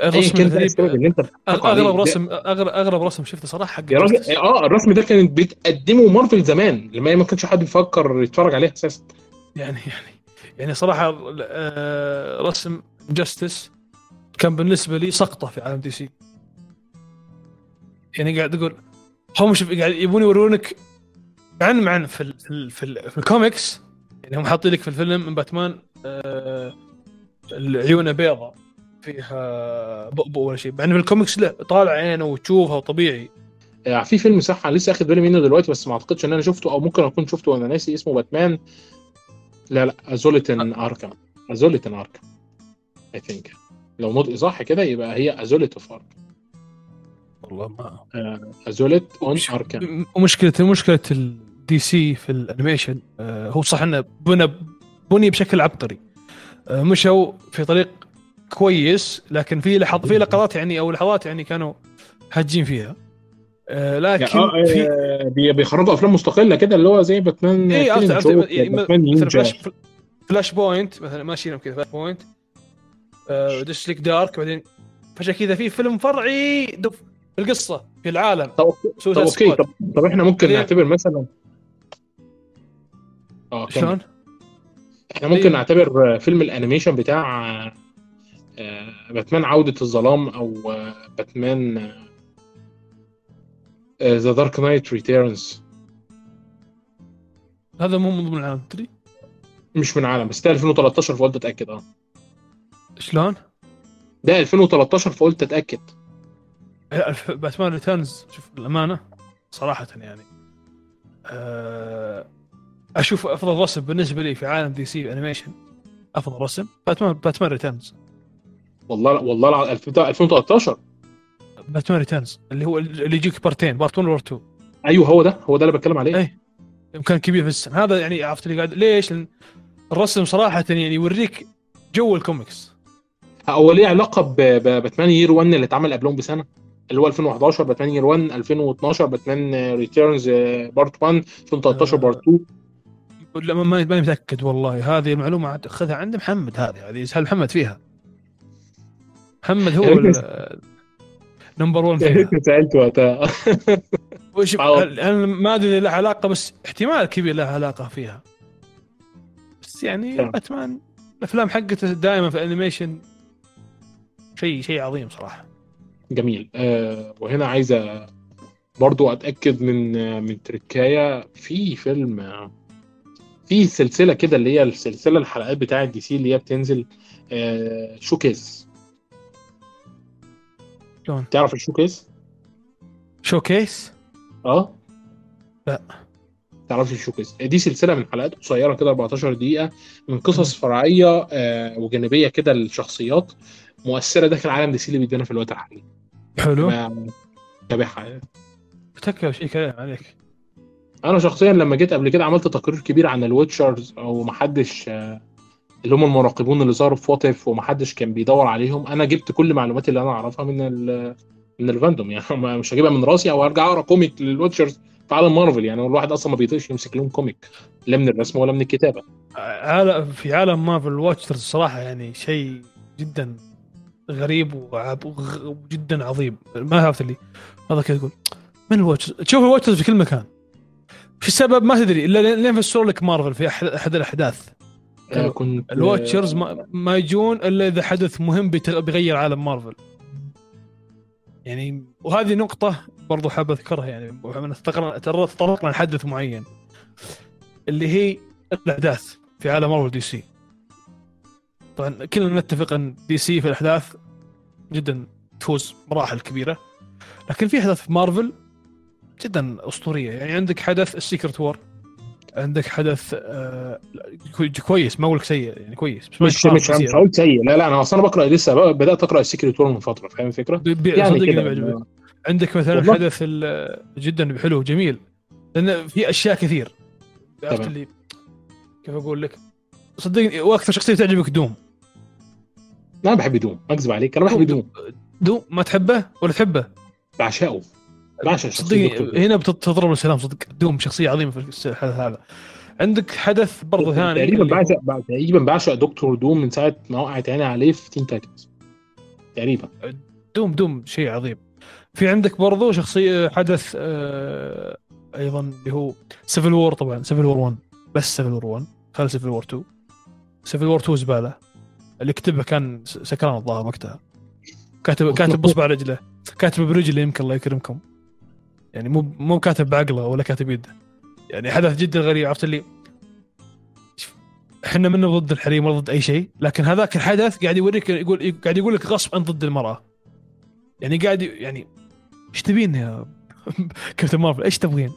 ايا الرسم كان الغريب اللي أنت اغرب رسم اغرب اغرب رسم شفته صراحة حق يا راجل Justice. آه الرسم ده كانت بتقدمه مارفل زمان لما ما كانش حد بيفكر يتفرج عليه أساسا. يعني يعني يعني صراحة آه، رسم Justice كان بالنسبة لي سقطة في عالم DC. يعني قاعد أقول هم شوف قاعد يبون يورونك مع ان مع إن في ال في, ال في, ال في الكوميكس. يعني هم حاطين لك في الفيلم من باتمان آه عيونه بيضاء فيها بؤبؤ ولا شيء. انه في الكوميكس لا طالع عينه وتشوفها طبيعي. آه، في فيلم صح أنا لسه اخد بالي منه دلوقتي بس ما أعتقدش إن أنا شفته أو ممكن أكون شفته وأنا ناسي اسمه باتمان. لا لا Assault on Arkham Assault on Arkham I think لو نطق صح كده؟ يبقى هي Assault of Arkham والله ما Assault on Arkham ومشكله مشكلة ال DC في ال animation آه، هو صح انه بنى بني بشكل عبقري. آه، مشوا في طريق كويس لكن في لحظ في لقطات يعني أو لحظات يعني كانوا هاجين فيها. آه، لكن آه في آه، بي- بيخرجوا أفلام مستقلة كده اللي هو زي باتمان اي يعني مثلا Flashpoint مثلا ماشيين كذا Flashpoint آه، Justice League Dark بعدين فجأة كذا في فيلم فرعي دف في القصة في العالم طب طب okay طب طب إحنا ممكن؟ نعتبر مثلا آه. شلون؟ إحنا ممكن؟ نعتبر فيلم ال animation بتاع آه، باتمان عودة الظلام أو آه، باتمان The Dark Knight Returns هذا مو من ضمن العالم تدري؟ مش من عالم بس ده 2013 فقلت أتأكد آه. شلون؟ ده 2013 فقلت أتأكد. باتمان Returns شوف الامانه صراحة يعني آه، أشوف أفضل رسم بالنسبة لي في عالم DC animation أفضل رسم باتمان باتمان Returns والله والله الع- الف- ده 2013 باتمان Returns اللي هو اللي يجيك بارتين part 1 و part 2 أيوه هو ده هو ده اللي بتكلم عليه. أي. كان كبير في السن هذا يعني عرفت اللي قاعد ليش؟ لأن الرسم صراحة يعني يوريك جو الكوميكس. هو ليه علاقة ب- بباتمان Year 1 اللي اتعمل قبلهم بسنة؟ اللي هو 2011 باتمان Year 1 2012 باتمان Returns part 1 2013 آه. part 2 لا ما- ما- ماني متأكد والله. هذه المعلومة عاد اخذها عند محمد هذه هذه يسأل محمد فيها. محمد هو ريت نمبر 1 يا فيها. سألت وقتها. هل- أنا ما أدري لها علاقة بس احتمال كبير لها علاقة فيها. بس يعني. باتمان الأفلام حقته دائما في الأنيميشن شيء شيء عظيم صراحة. جميل. آه وهنا عايزة برضو أتأكد من آه، من تركايه في فيلم آه، في سلسلة كده اللي هي السلسله الحلقات بتاعه دي سي اللي هي بتنزل Showcase شلون؟ تعرف ال Showcase Showcase؟ آه. لا. تعرفش ال Showcase دي سلسلة من حلقات قصيرة كده 14 دقيقة من قصص فرعية آه وجانبية كده للشخصيات مؤثرة داخل عالم DC اللي بيدينا في الوقت الحالي. حلو. تابعها تكفى شيء كلام عليك. أنا شخصيا لما جيت قبل كده عملت تقرير كبير عن الويتشرز أو محدش آه، اللي هم المراقبون اللي ظهروا في What If ومحدش كان بيدور عليهم أنا جبت كل المعلومات اللي أنا أعرفها من من ال Fandom. يعني مش هجيبها من راسي أو أرجع أقرأ comic لل Watchers في عالم مارفل. يعني الواحد أصلا ما بيطيقش يمسك لهم comic لا من الرسم ولا من الكتابة. في عالم مارفل Watchers صراحة يعني شيء جدا غريب وجدا عظيم. ما عرفت اللي هذا كذا تقول من ال Watchers؟ تشوف ال Watchers في كل مكان. في السبب ما تدري إلا لين فسروا لك مارفل في أحد الأحداث. كنت ال Watchers ما, ما يجون إلا إذا حدث مهم بيغير عالم مارفل. يعني وهذه نقطة برضو حاب أذكرها يعني تطرقنا لحدث معين اللي هي الأحداث في عالم مارفل DC. طبعا كلنا نتفق إن DC في الأحداث جدا تفوز مراحل كبيرة لكن في أحداث في مارفل جدا أسطورية. يعني عندك حدث ال Secret War. عندك حدث آه كوي- كويس ما أقول لك سيء يعني كويس بس ما مش مش هقول سيء. لا لا أنا أصلا بقرأ لسه بدأت أقرأ ال Secret War من فترة فاهم الفكرة؟ يعني كده. عندك مثلا والله. حدث جدا حلو جميل لأن في أشياء كثير. عرفت. اللي كيف أقول لك؟ صدقني وأكثر شخصية تعجبك دوم. أنا بحب دوم ما أكذب عليك أنا بحب دوم. دوم ما تحبه ولا تحبه؟ بعشقه. هنا بتضرب السلام صدق دوم شخصية عظيمة في الحدث هذا. عندك حدث برضه ثاني. تقريبا بعشق بع- تقريبا بعشق دكتور دوم من ساعة ما وقعت عيني عليه في Teen Titans تقريبا. دوم دوم شيء عظيم. في عندك برضو شخصية حدث آه أيضا اللي هو Civil War طبعا Civil War 1 بس Civil War 1 خلي Civil War 2 Civil War 2 زبالة. اللي كتبها كان سكران الظاهر وقتها. كاتب كاتب بإصبع رجله. كاتب برجله يمكن الله يكرمكم. يعني مو مو كاتب بعقله ولا كاتب يده. يعني حدث جدا غريب عرفت اللي؟ إحنا منا ضد الحريم ولا ضد أي شيء لكن هذاك الحدث قاعد يوريك يقول قاعد يقول لك غصبا ضد المرأة. يعني قاعد يعني إيش تبين يا كابتن مارفل؟ إيش تبغين؟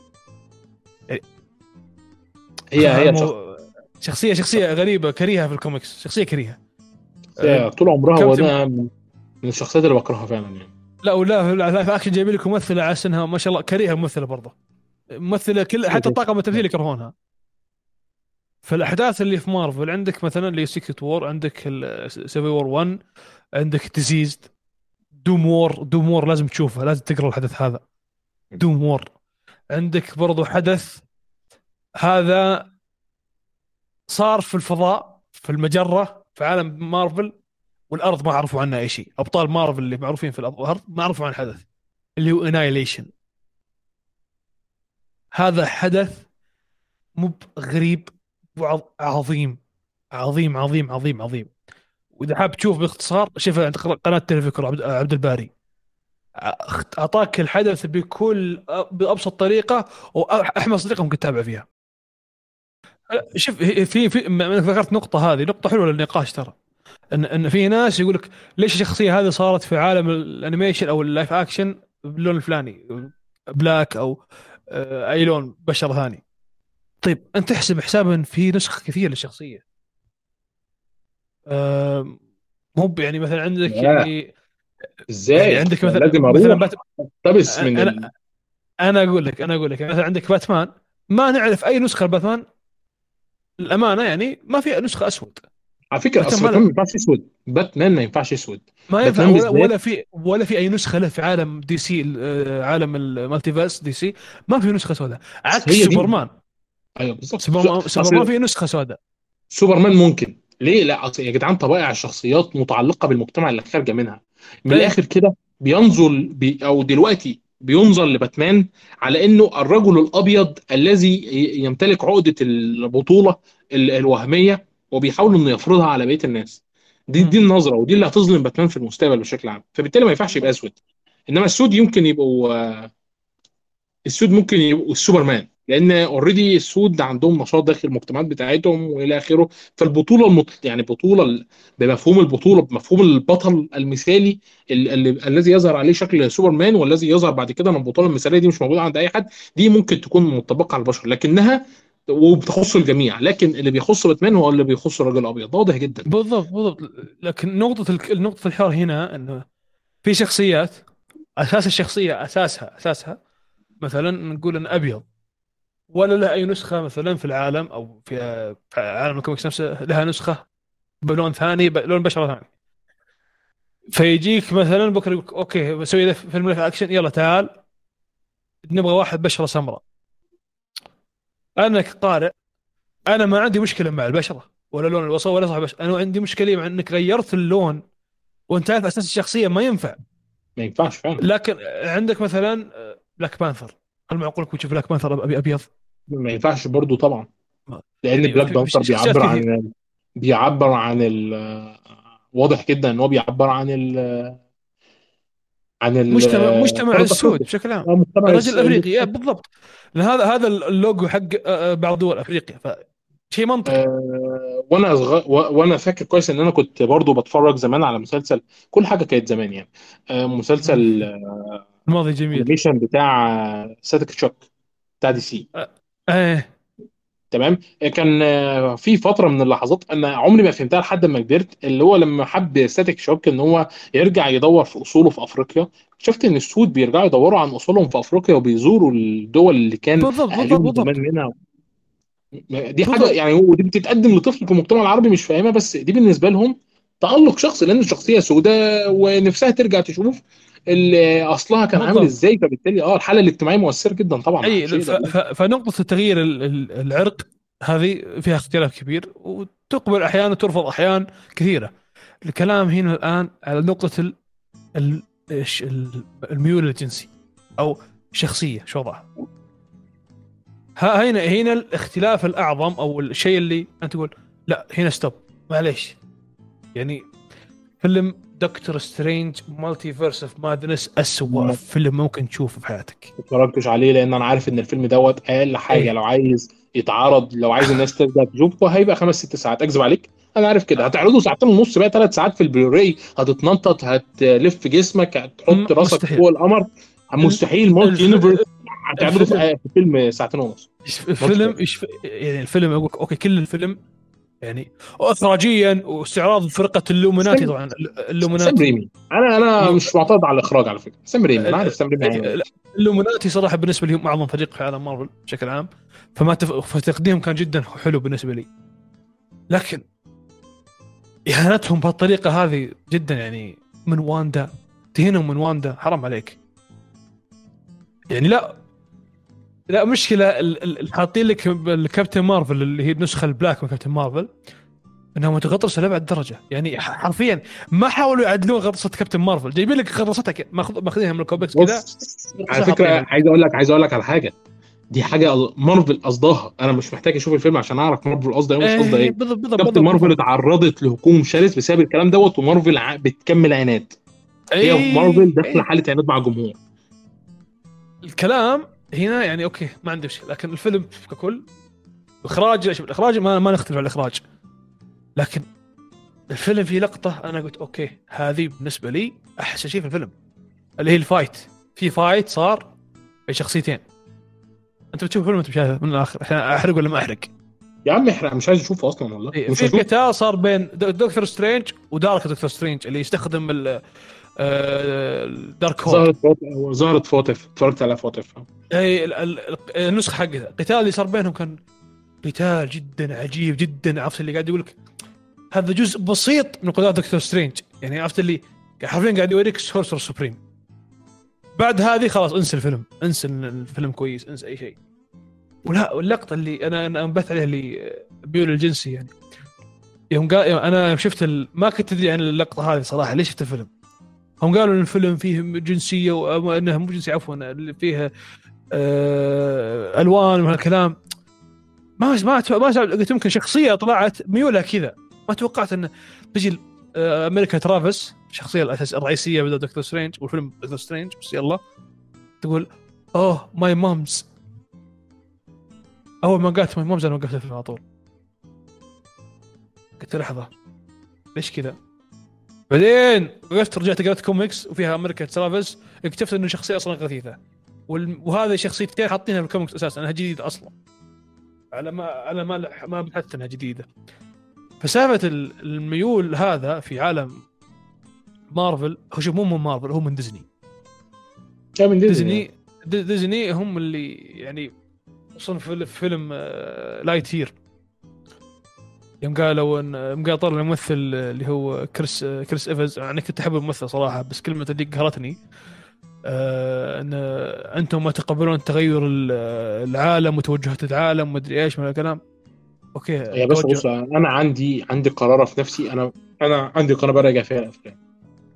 هي هي مو- شخصيه شخصية غريبة كريهة في الكوميكس شخصية كريهة. طول عمرها وأنا من الشخصيات اللي بكرهها فعلا يعني. لا ولا لا في اكشن جايبين لك ممثله على سنها ما شاء الله كريهة الممثله برضه. ممثلة كل حتى الطاقم التمثيل يكرهونها. فالأحداث اللي في مارفل عندك مثلا اللي Secret War عندك Civil War 1 عندك ديزيزد Doom War Doom War لازم تشوفه لازم تقرأ الحدث هذا. Doom War عندك برضو حدث هذا صار في الفضاء في المجرة في عالم مارفل. والأرض ما عرفوا عنها أي شيء. أبطال مارفل اللي معروفين في الأرض ما عرفوا عن الحدث اللي هو Annihilation هذا حدث مو غريب وعظيم عظيم عظيم عظيم عظيم وإذا حاب تشوف باختصار شوف عند قناة تلفكر عبد, الباري. أعطاك الحدث بكل بأبسط طريقة وأحمد طريقة ممكن تتابع فيها. شوف في في ذكرت نقطة هذه نقطة حلوة للنقاش ترى. ان إن في ناس يقول لك ليش الشخصية هذه صارت في عالم ال animation أو ال live action باللون الفلاني؟ black أو أي لون بشره ثاني. طيب. أنت تحسب حساب ان في نسخ كثير للشخصية. مو يعني مثلا عندك يعني إزاي؟ يعني عندك مثلا لازم مثلا أروح بات... اقتبس من أنا ال... أنا أقول لك أنا أقول لك مثلا عندك باتمان ما نعرف أي نسخة لباتمان. الامانه يعني ما في نسخة أسود. على فكرة باتمان أصل ما- ينفعش اسود باتمان ما ينفعش اسود ما ينفع ولا, ولا في ولا في أي نسخة له في عالم DC آه، عالم ال multiverse DC. ما في نسخة سوداء. عكس سوبرمان. أيوه بالظبط. سوبرمان سوبرمان في نسخة سوداء. سوبرمان ممكن. ليه؟ لا يا جدعان طبائع الشخصيات متعلقة بالمجتمع اللي خارجه منها. من أيوة. الآخر كده بينظر بي أو دلوقتي بينظر لباتمان على إنه الرجل الأبيض الذي يمتلك عقدة البطولة ال- الوهمية وبيحاول إنه يفرضها على بقية الناس. دي. دي النظرة ودي اللي هتظلم باتمان في المستقبل بشكل عام. فبالتالي ما ينفعش يبقى أسود. إنما السود يمكن يبقوا السود ممكن يبقوا السوبرمان لأن already السود عندهم نشاط داخل المجتمعات بتاعتهم وإلى آخره. فالبطولة المط... يعني بطولة بمفهوم البطولة بمفهوم البطل المثالي ال... ال... الذي يظهر عليه شكل سوبرمان والذي يظهر بعد كده من البطولة المثالية دي مش موجودة عند أي حد دي ممكن تكون مطبقة على البشر. لكنها وبتخص الجميع لكن اللي بيخص باتمان هو اللي بيخص الرجل الأبيض. واضح جدا. بالضبط بالضبط. لكن نقطة الك- نقطة الحوار هنا إنه في شخصيات أساس الشخصية أساسها أساسها مثلا نقول ان أبيض. ولا له أي نسخة مثلا في العالم أو في عالم الكوميكس نفسه لها نسخة بلون ثاني لون بشرة ثاني. فيجيك مثلا بكرة يقول okay بسوي فيلم live action يلا تعال نبغى واحد بشرة سمراء. أنا كقارئ أنا ما عندي مشكلة مع البشرة ولا لون البشرة ولا بشرة أنا عندي مشكلة مع إنك غيرت اللون وأنت عارف أساس الشخصية ما ينفع. ما ينفعش فعلا. لكن عندك مثلا Black Panther هل معقول انك تشوف Black Panther أبي أبيض؟ ما ينفعش برضو طبعا. لأن يعني Black Panther بيعبر. عن بيعبر عن ال واضح جدا إن هو بيعبر عن عن ال مجتمع السود. بشكل عام. آه، الرجل الس- الافريقي إيه، بالضبط. هذا هذا اللوجو حق آه، بعض دول أفريقيا. فشيء منطقي. آه، وأنا. و- وأنا فاكر كويس إن أنا كنت برضو بتفرج زمان على مسلسل كل حاجة كانت زمان يعني. آه، مسلسل الماضي جميل. بتاع Static Shock بتاع DC. إيه تمام؟ كان آه، في فترة من اللحظات أنا عمري ما فهمتها لحد ما كبرت اللي هو لما حب Static Shock إن هو يرجع يدور في أصوله في أفريقيا شفت إن السود بيرجعوا يدوروا عن أصولهم في أفريقيا وبيزوروا الدول اللي كان بالضبط اهاليهم بالضبط. زمان منها. دي حاجة. يعني ودي بتتقدم لطفل في المجتمع العربي مش فاهمها بس دي بالنسبة لهم تألق شخصي لأن الشخصية سوداء ونفسها ترجع تشوف اللي أصلها كان عامل. إزاي فبالتالي آه الحالة الاجتماعية مؤثرة جدا طبعا. أي فنقطة التغيير ال- ال- العرق هذه فيها اختلاف كبير وتقبل أحيانا وترفض احيان كثيرة. الكلام هنا الآن على نقطة ال الميول الجنسي أو شخصية شو وضعها؟ ها- هنا هنا الاختلاف الأعظم أو الشيء اللي أنت تقول لا هنا stop معليش. يعني فيلم Doctor Strange Multiverse of Madness أسوأ. فيلم ممكن تشوفه في حياتك ما اتفرجتش عليه لأن أنا عارف إن الفيلم دوت أقل حاجة إيه. لو عايز يتعرض لو عايز الناس ترجع تشوفه هيبقى خمس ست ساعات. أكذب عليك. أنا عارف كده. هتعرضه ساعتين ونص بقى ثلاث ساعات في البلوراي هتتنطط هتلف جسمك هتحط راسك. فوق القمر. مستحيل. multi universe هتعرضه في فيلم ساعتين ونص. الفيلم يعني الفيلم okay كل الفيلم يعني اخراجيا واستعراض فرقة ال Illuminati سام- طبعا. سام ال Illuminati. ريمي أنا أنا مش معترض على الإخراج على فكرة. سام ريمي أنا عارف سام ريمي إيه. ال Illuminati صراحة بالنسبة لي هم أعظم فريق في عالم مارفل بشكل عام. فما تف... فتقديمهم كان جدا حلو بالنسبة لي. لكن إهانتهم بهالطريقة هذه جدا يعني من واندا تهينهم من واندا حرام عليك. يعني لا لا مشكلة حاطين لك الكابتن مارفل اللي هي النسخه ال black من كابتن مارفل انها متغطرسه لابعد درجة. يعني حرفيا ما حاولوا يعدلون غطرسه كابتن مارفل. جايبين لك غطرستها ماخذينها من الكوميكس كذا على فكرة عايز أقول لك عايز أقول لك على حاجة. دي حاجة مارفل قصدها. أنا مش محتاج أشوف الفيلم عشان أعرف مارفل قصدها إيه ومش قصدها إيه. بالضبط بالضبط كابتن. مارفل اتعرضت لهجوم شرس بسبب الكلام دوت ومارفل ع- بتكمل عناد. هي إيه، مارفل داخلة إيه. حالة عناد مع الجمهور. الكلام هنا يعني okay ما عندي مشكلة. لكن الفيلم ككل إخراج لا شوف الإخراج ما, ما نختلف على الإخراج. لكن الفيلم فيه لقطة أنا قلت okay هذه بالنسبة لي أحسن شيء في الفيلم. اللي هي ال fight. في fight صار بين شخصيتين. أنت بتشوف الفيلم انت شايفه من الآخر أحرق ولا ما أحرق؟ يا عم احرق مش عايز اشوفه أصلا والله. إيه، في قتال صار بين دكتور سترينج ودارك دكتور سترينج اللي يستخدم ال آه، هول ظهرت فوتف ظهرت فوتف اتفرجت على فوتف اي ال- ال- ال- النسخة حقتها القتال اللي صار بينهم كان قتال جدا عجيب جدا عرفت اللي قاعد يقول لك هذا جزء بسيط من قدرات دكتور سترينج يعني عرفت اللي حرفيا قاعد يوريك سورسر سوبريم بعد هذه خلاص انسى الفيلم. انسى الفيلم كويس انسى أي شيء. ولا واللقطة اللي أنا أنا عليها اللي بيول الجنسي يعني. يوم قال أنا شفت ال... ما كنت أدري عن اللقطة هذه صراحة ليش شفت الفيلم؟ هم قالوا إن الفيلم فيه جنسية وانها مو جنسية عفوا اللي فيه آه ألوان وهالكلام ما ما ما قلت يمكن شخصية طلعت ميولها كذا. ما توقعت إن تجي آه، أمريكا تشافيز الشخصيه الاساسيه الرئيسية بدل دكتور سترينج والفيلم دكتور سترينج بس يلا. تقول oh my moms أول ما قالت my moms أنا وقفت الفيلم على طول قلت لحظة ليش كذا؟ بعدين وقفت رجعت قرأت كوميكس وفيها أمريكا تشافيز اكتشفت إنه شخصية أصلا غثيثة. وهذه شخصيتين حاطينها في الكوميكس أساسا؟ إنها جديدة أصلا. على ما على ما ما بحثت إنها جديدة. فسالفة ال- الميول هذا في عالم مارفل هو شوف مو من مارفل هو من ديزني. كان من ديزني. ديزني دي- ديزني هم اللي يعني خصوصا في فيلم آه، لايت يير يوم قالوا ان يوم قال طلع الممثل اللي هو كريس كريس إيفنز أنا كنت احب الممثل صراحة بس كلمة اللي قهرتني آه إن أنتم ما تقبلون تغير ال- العالم وتوجهات العالم ومدري إيش من الكلام. okay يا توجه- بص أنا عندي عندي قراره في نفسي. أنا أنا عندي قناه براجع فيها الأفلام.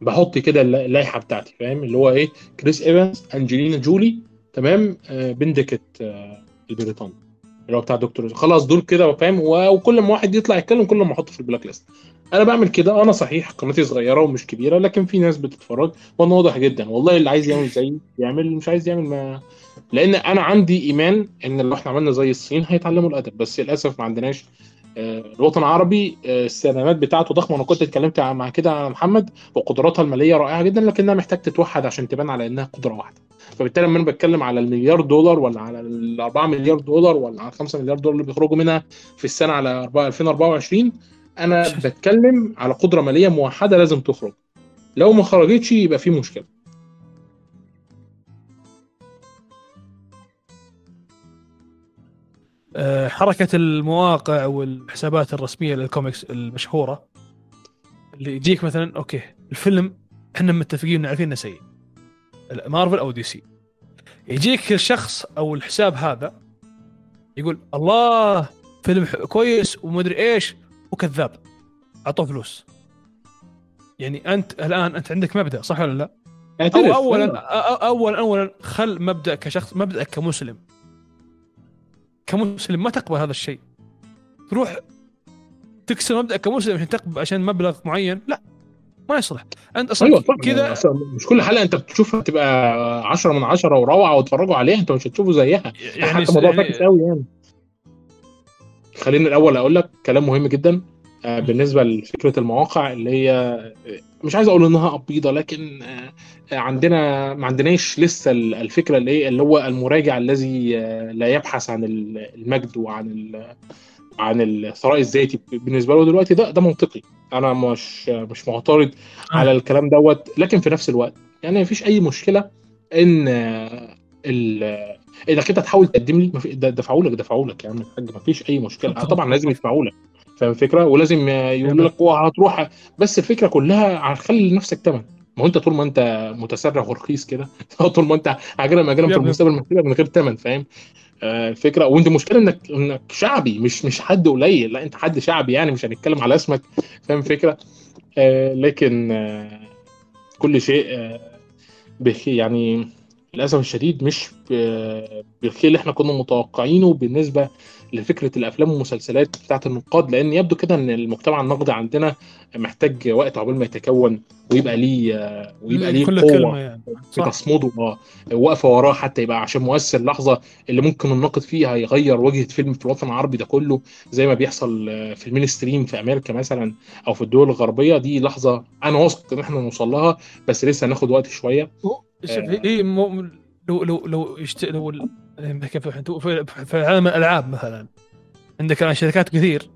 بحط كده الل- اللائحة بتاعتي فاهم؟ اللي هو إيه؟ كريس إيفنز أنجلينا جولي تمام؟ آه بندكت آه البريطاني. اللي هو بتاع دكتور خلاص دول كده فاهم؟ وكل ما واحد يطلع يتكلم كل ما احطه في ال black list. أنا بعمل كده أنا صحيح قناتي صغيرة ومش كبيرة لكن في ناس بتتفرج وأنا واضح جدا. والله اللي عايز يعمل زيي يعمل مش عايز يعمل ما. لأن أنا عندي إيمان إن لو إحنا عملنا زي الصين هيتعلموا الأدب بس للأسف ما عندناش الوطن العربي آه، السلامات بتاعته ضخمة أنا كنت اتكلمت مع كده على محمد وقدراتها المالية رائعة جدا لكنها محتاج تتوحد عشان تبان على إنها قدرة واحدة. فبالتالي لما أنا بتكلم على المليار دولار ولا على ال 4 مليار دولار ولا على 5 مليار دولار اللي بيخرجوا منها في السنة على 4 2024 أنا بتكلم على قدرة مالية موحدة لازم تخرج. لو ما خرجتش يبقى في مشكلة. حركة المواقع والحسابات الرسمية للكوميكس المشهورة. اللي يجيك مثلا okay الفيلم إحنا متفقين عارفين انه سيء. مارفل أو دي سي. يجيك الشخص أو الحساب هذا يقول الله فيلم كويس ومدري إيش وكذاب أعطوه فلوس. يعني أنت الآن أنت عندك مبدأ صح ولا لا؟ أو اولا أو- اولا اولا خل مبدأ كشخص مبدأ كمسلم. كمسلم ما تقبل هذا الشيء. تروح تكسر مبدأ كمسلم عشان تقبل عشان مبلغ معين؟ لا ما يصلح. أنت أصلا طبعا. كذا أصلاً مش كل حلقة أنت بتشوفها تبقى 10 من 10 وروعة وتتفرجوا عليها أنت مش هتشوفوا زيها. يعني حتى موضوع يعني- قوي يعني. خليني الأول أقول لك كلام مهم جدا. بالنسبة لفكرة المواقع اللي هي آه، مش عايز أقول إنها قبيضه لكن آه، آه، عندنا ما عندناش لسه ال- الفكرة اللي هي اللي هو المراجع الذي آه، لا يبحث عن ال- المجد وعن عن الثراء الذاتي بالنسبة له دلوقتي ده ده منطقي. أنا مش مش معترض على الكلام دوت لكن في نفس الوقت يعني مفيش أي مشكلة إن آه، ال إنك أنت تحاول تقدم لي دفعوا لك دفعوا لك يا عم الحاج مفيش أي مشكلة. آه، طبعا لازم يدفعوا لك فاهم الفكرة؟ ولازم آه، يقولوا لك اوعى هتروح بس الفكرة كلها خلي لنفسك ثمن ما هو انت طول ما انت متسرع ورخيص كده طول ما انت عجلة مجالا في. المستقبل من غير ثمن فاهم؟ آه، الفكرة. وانت المشكلة انك انك شعبي مش مش حد قليل. لا انت حد شعبي يعني مش هنتكلم على اسمك فاهم الفكرة؟ آه، لكن آه، كل شيء آه، يعني للأسف الشديد مش ب- بالخير اللي إحنا كنا متوقعينه بالنسبة لفكرة الأفلام والمسلسلات بتاعت النقاد لأن يبدو كده إن المجتمع النقدي عندنا محتاج وقت عقبال ما يتكون ويبقى ليه آه، ويبقى ليه كل قوة كلمة يعني في صح تصميده آه واقفة وراه حتى يبقى عشان مؤثر لحظة اللي ممكن الناقد فيها يغير وجهة فيلم في الوطن العربي ده كله زي ما بيحصل آه، في ال mainstream في أمريكا مثلا أو في الدول الغربية دي لحظة أنا واثق إن إحنا نوصل لها بس لسه هناخد وقت شوية آه. مو لو لو لو. لو في في عالم الألعاب مثلا عندك الآن شركات كثير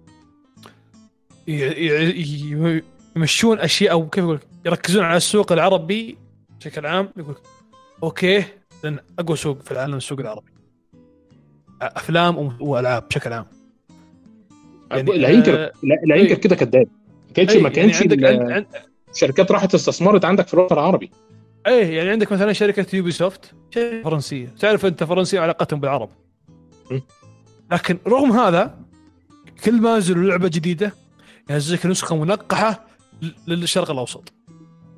يمشون أشياء أو كيف أقول يركزون على السوق العربي بشكل عام يقول okay لأن أقوى سوق في العالم السوق العربي. أفلام وألعاب بشكل عام. يعني، لا ينكر آه، لا, ينكر إيه. كده كذاب. ما كانش ما يعني كانش عندك ال- عند... عند... الشركات راحت استثمرت عندك في الوطن العربي. إيه يعني عندك مثلا شركة يوبي سوفت شركة فرنسية. تعرف أنت فرنسية علاقتهم بالعرب. م. لكن رغم هذا كل ما ينزلوا لعبة جديدة ينزل لك نسخة منقحة للشرق الأوسط.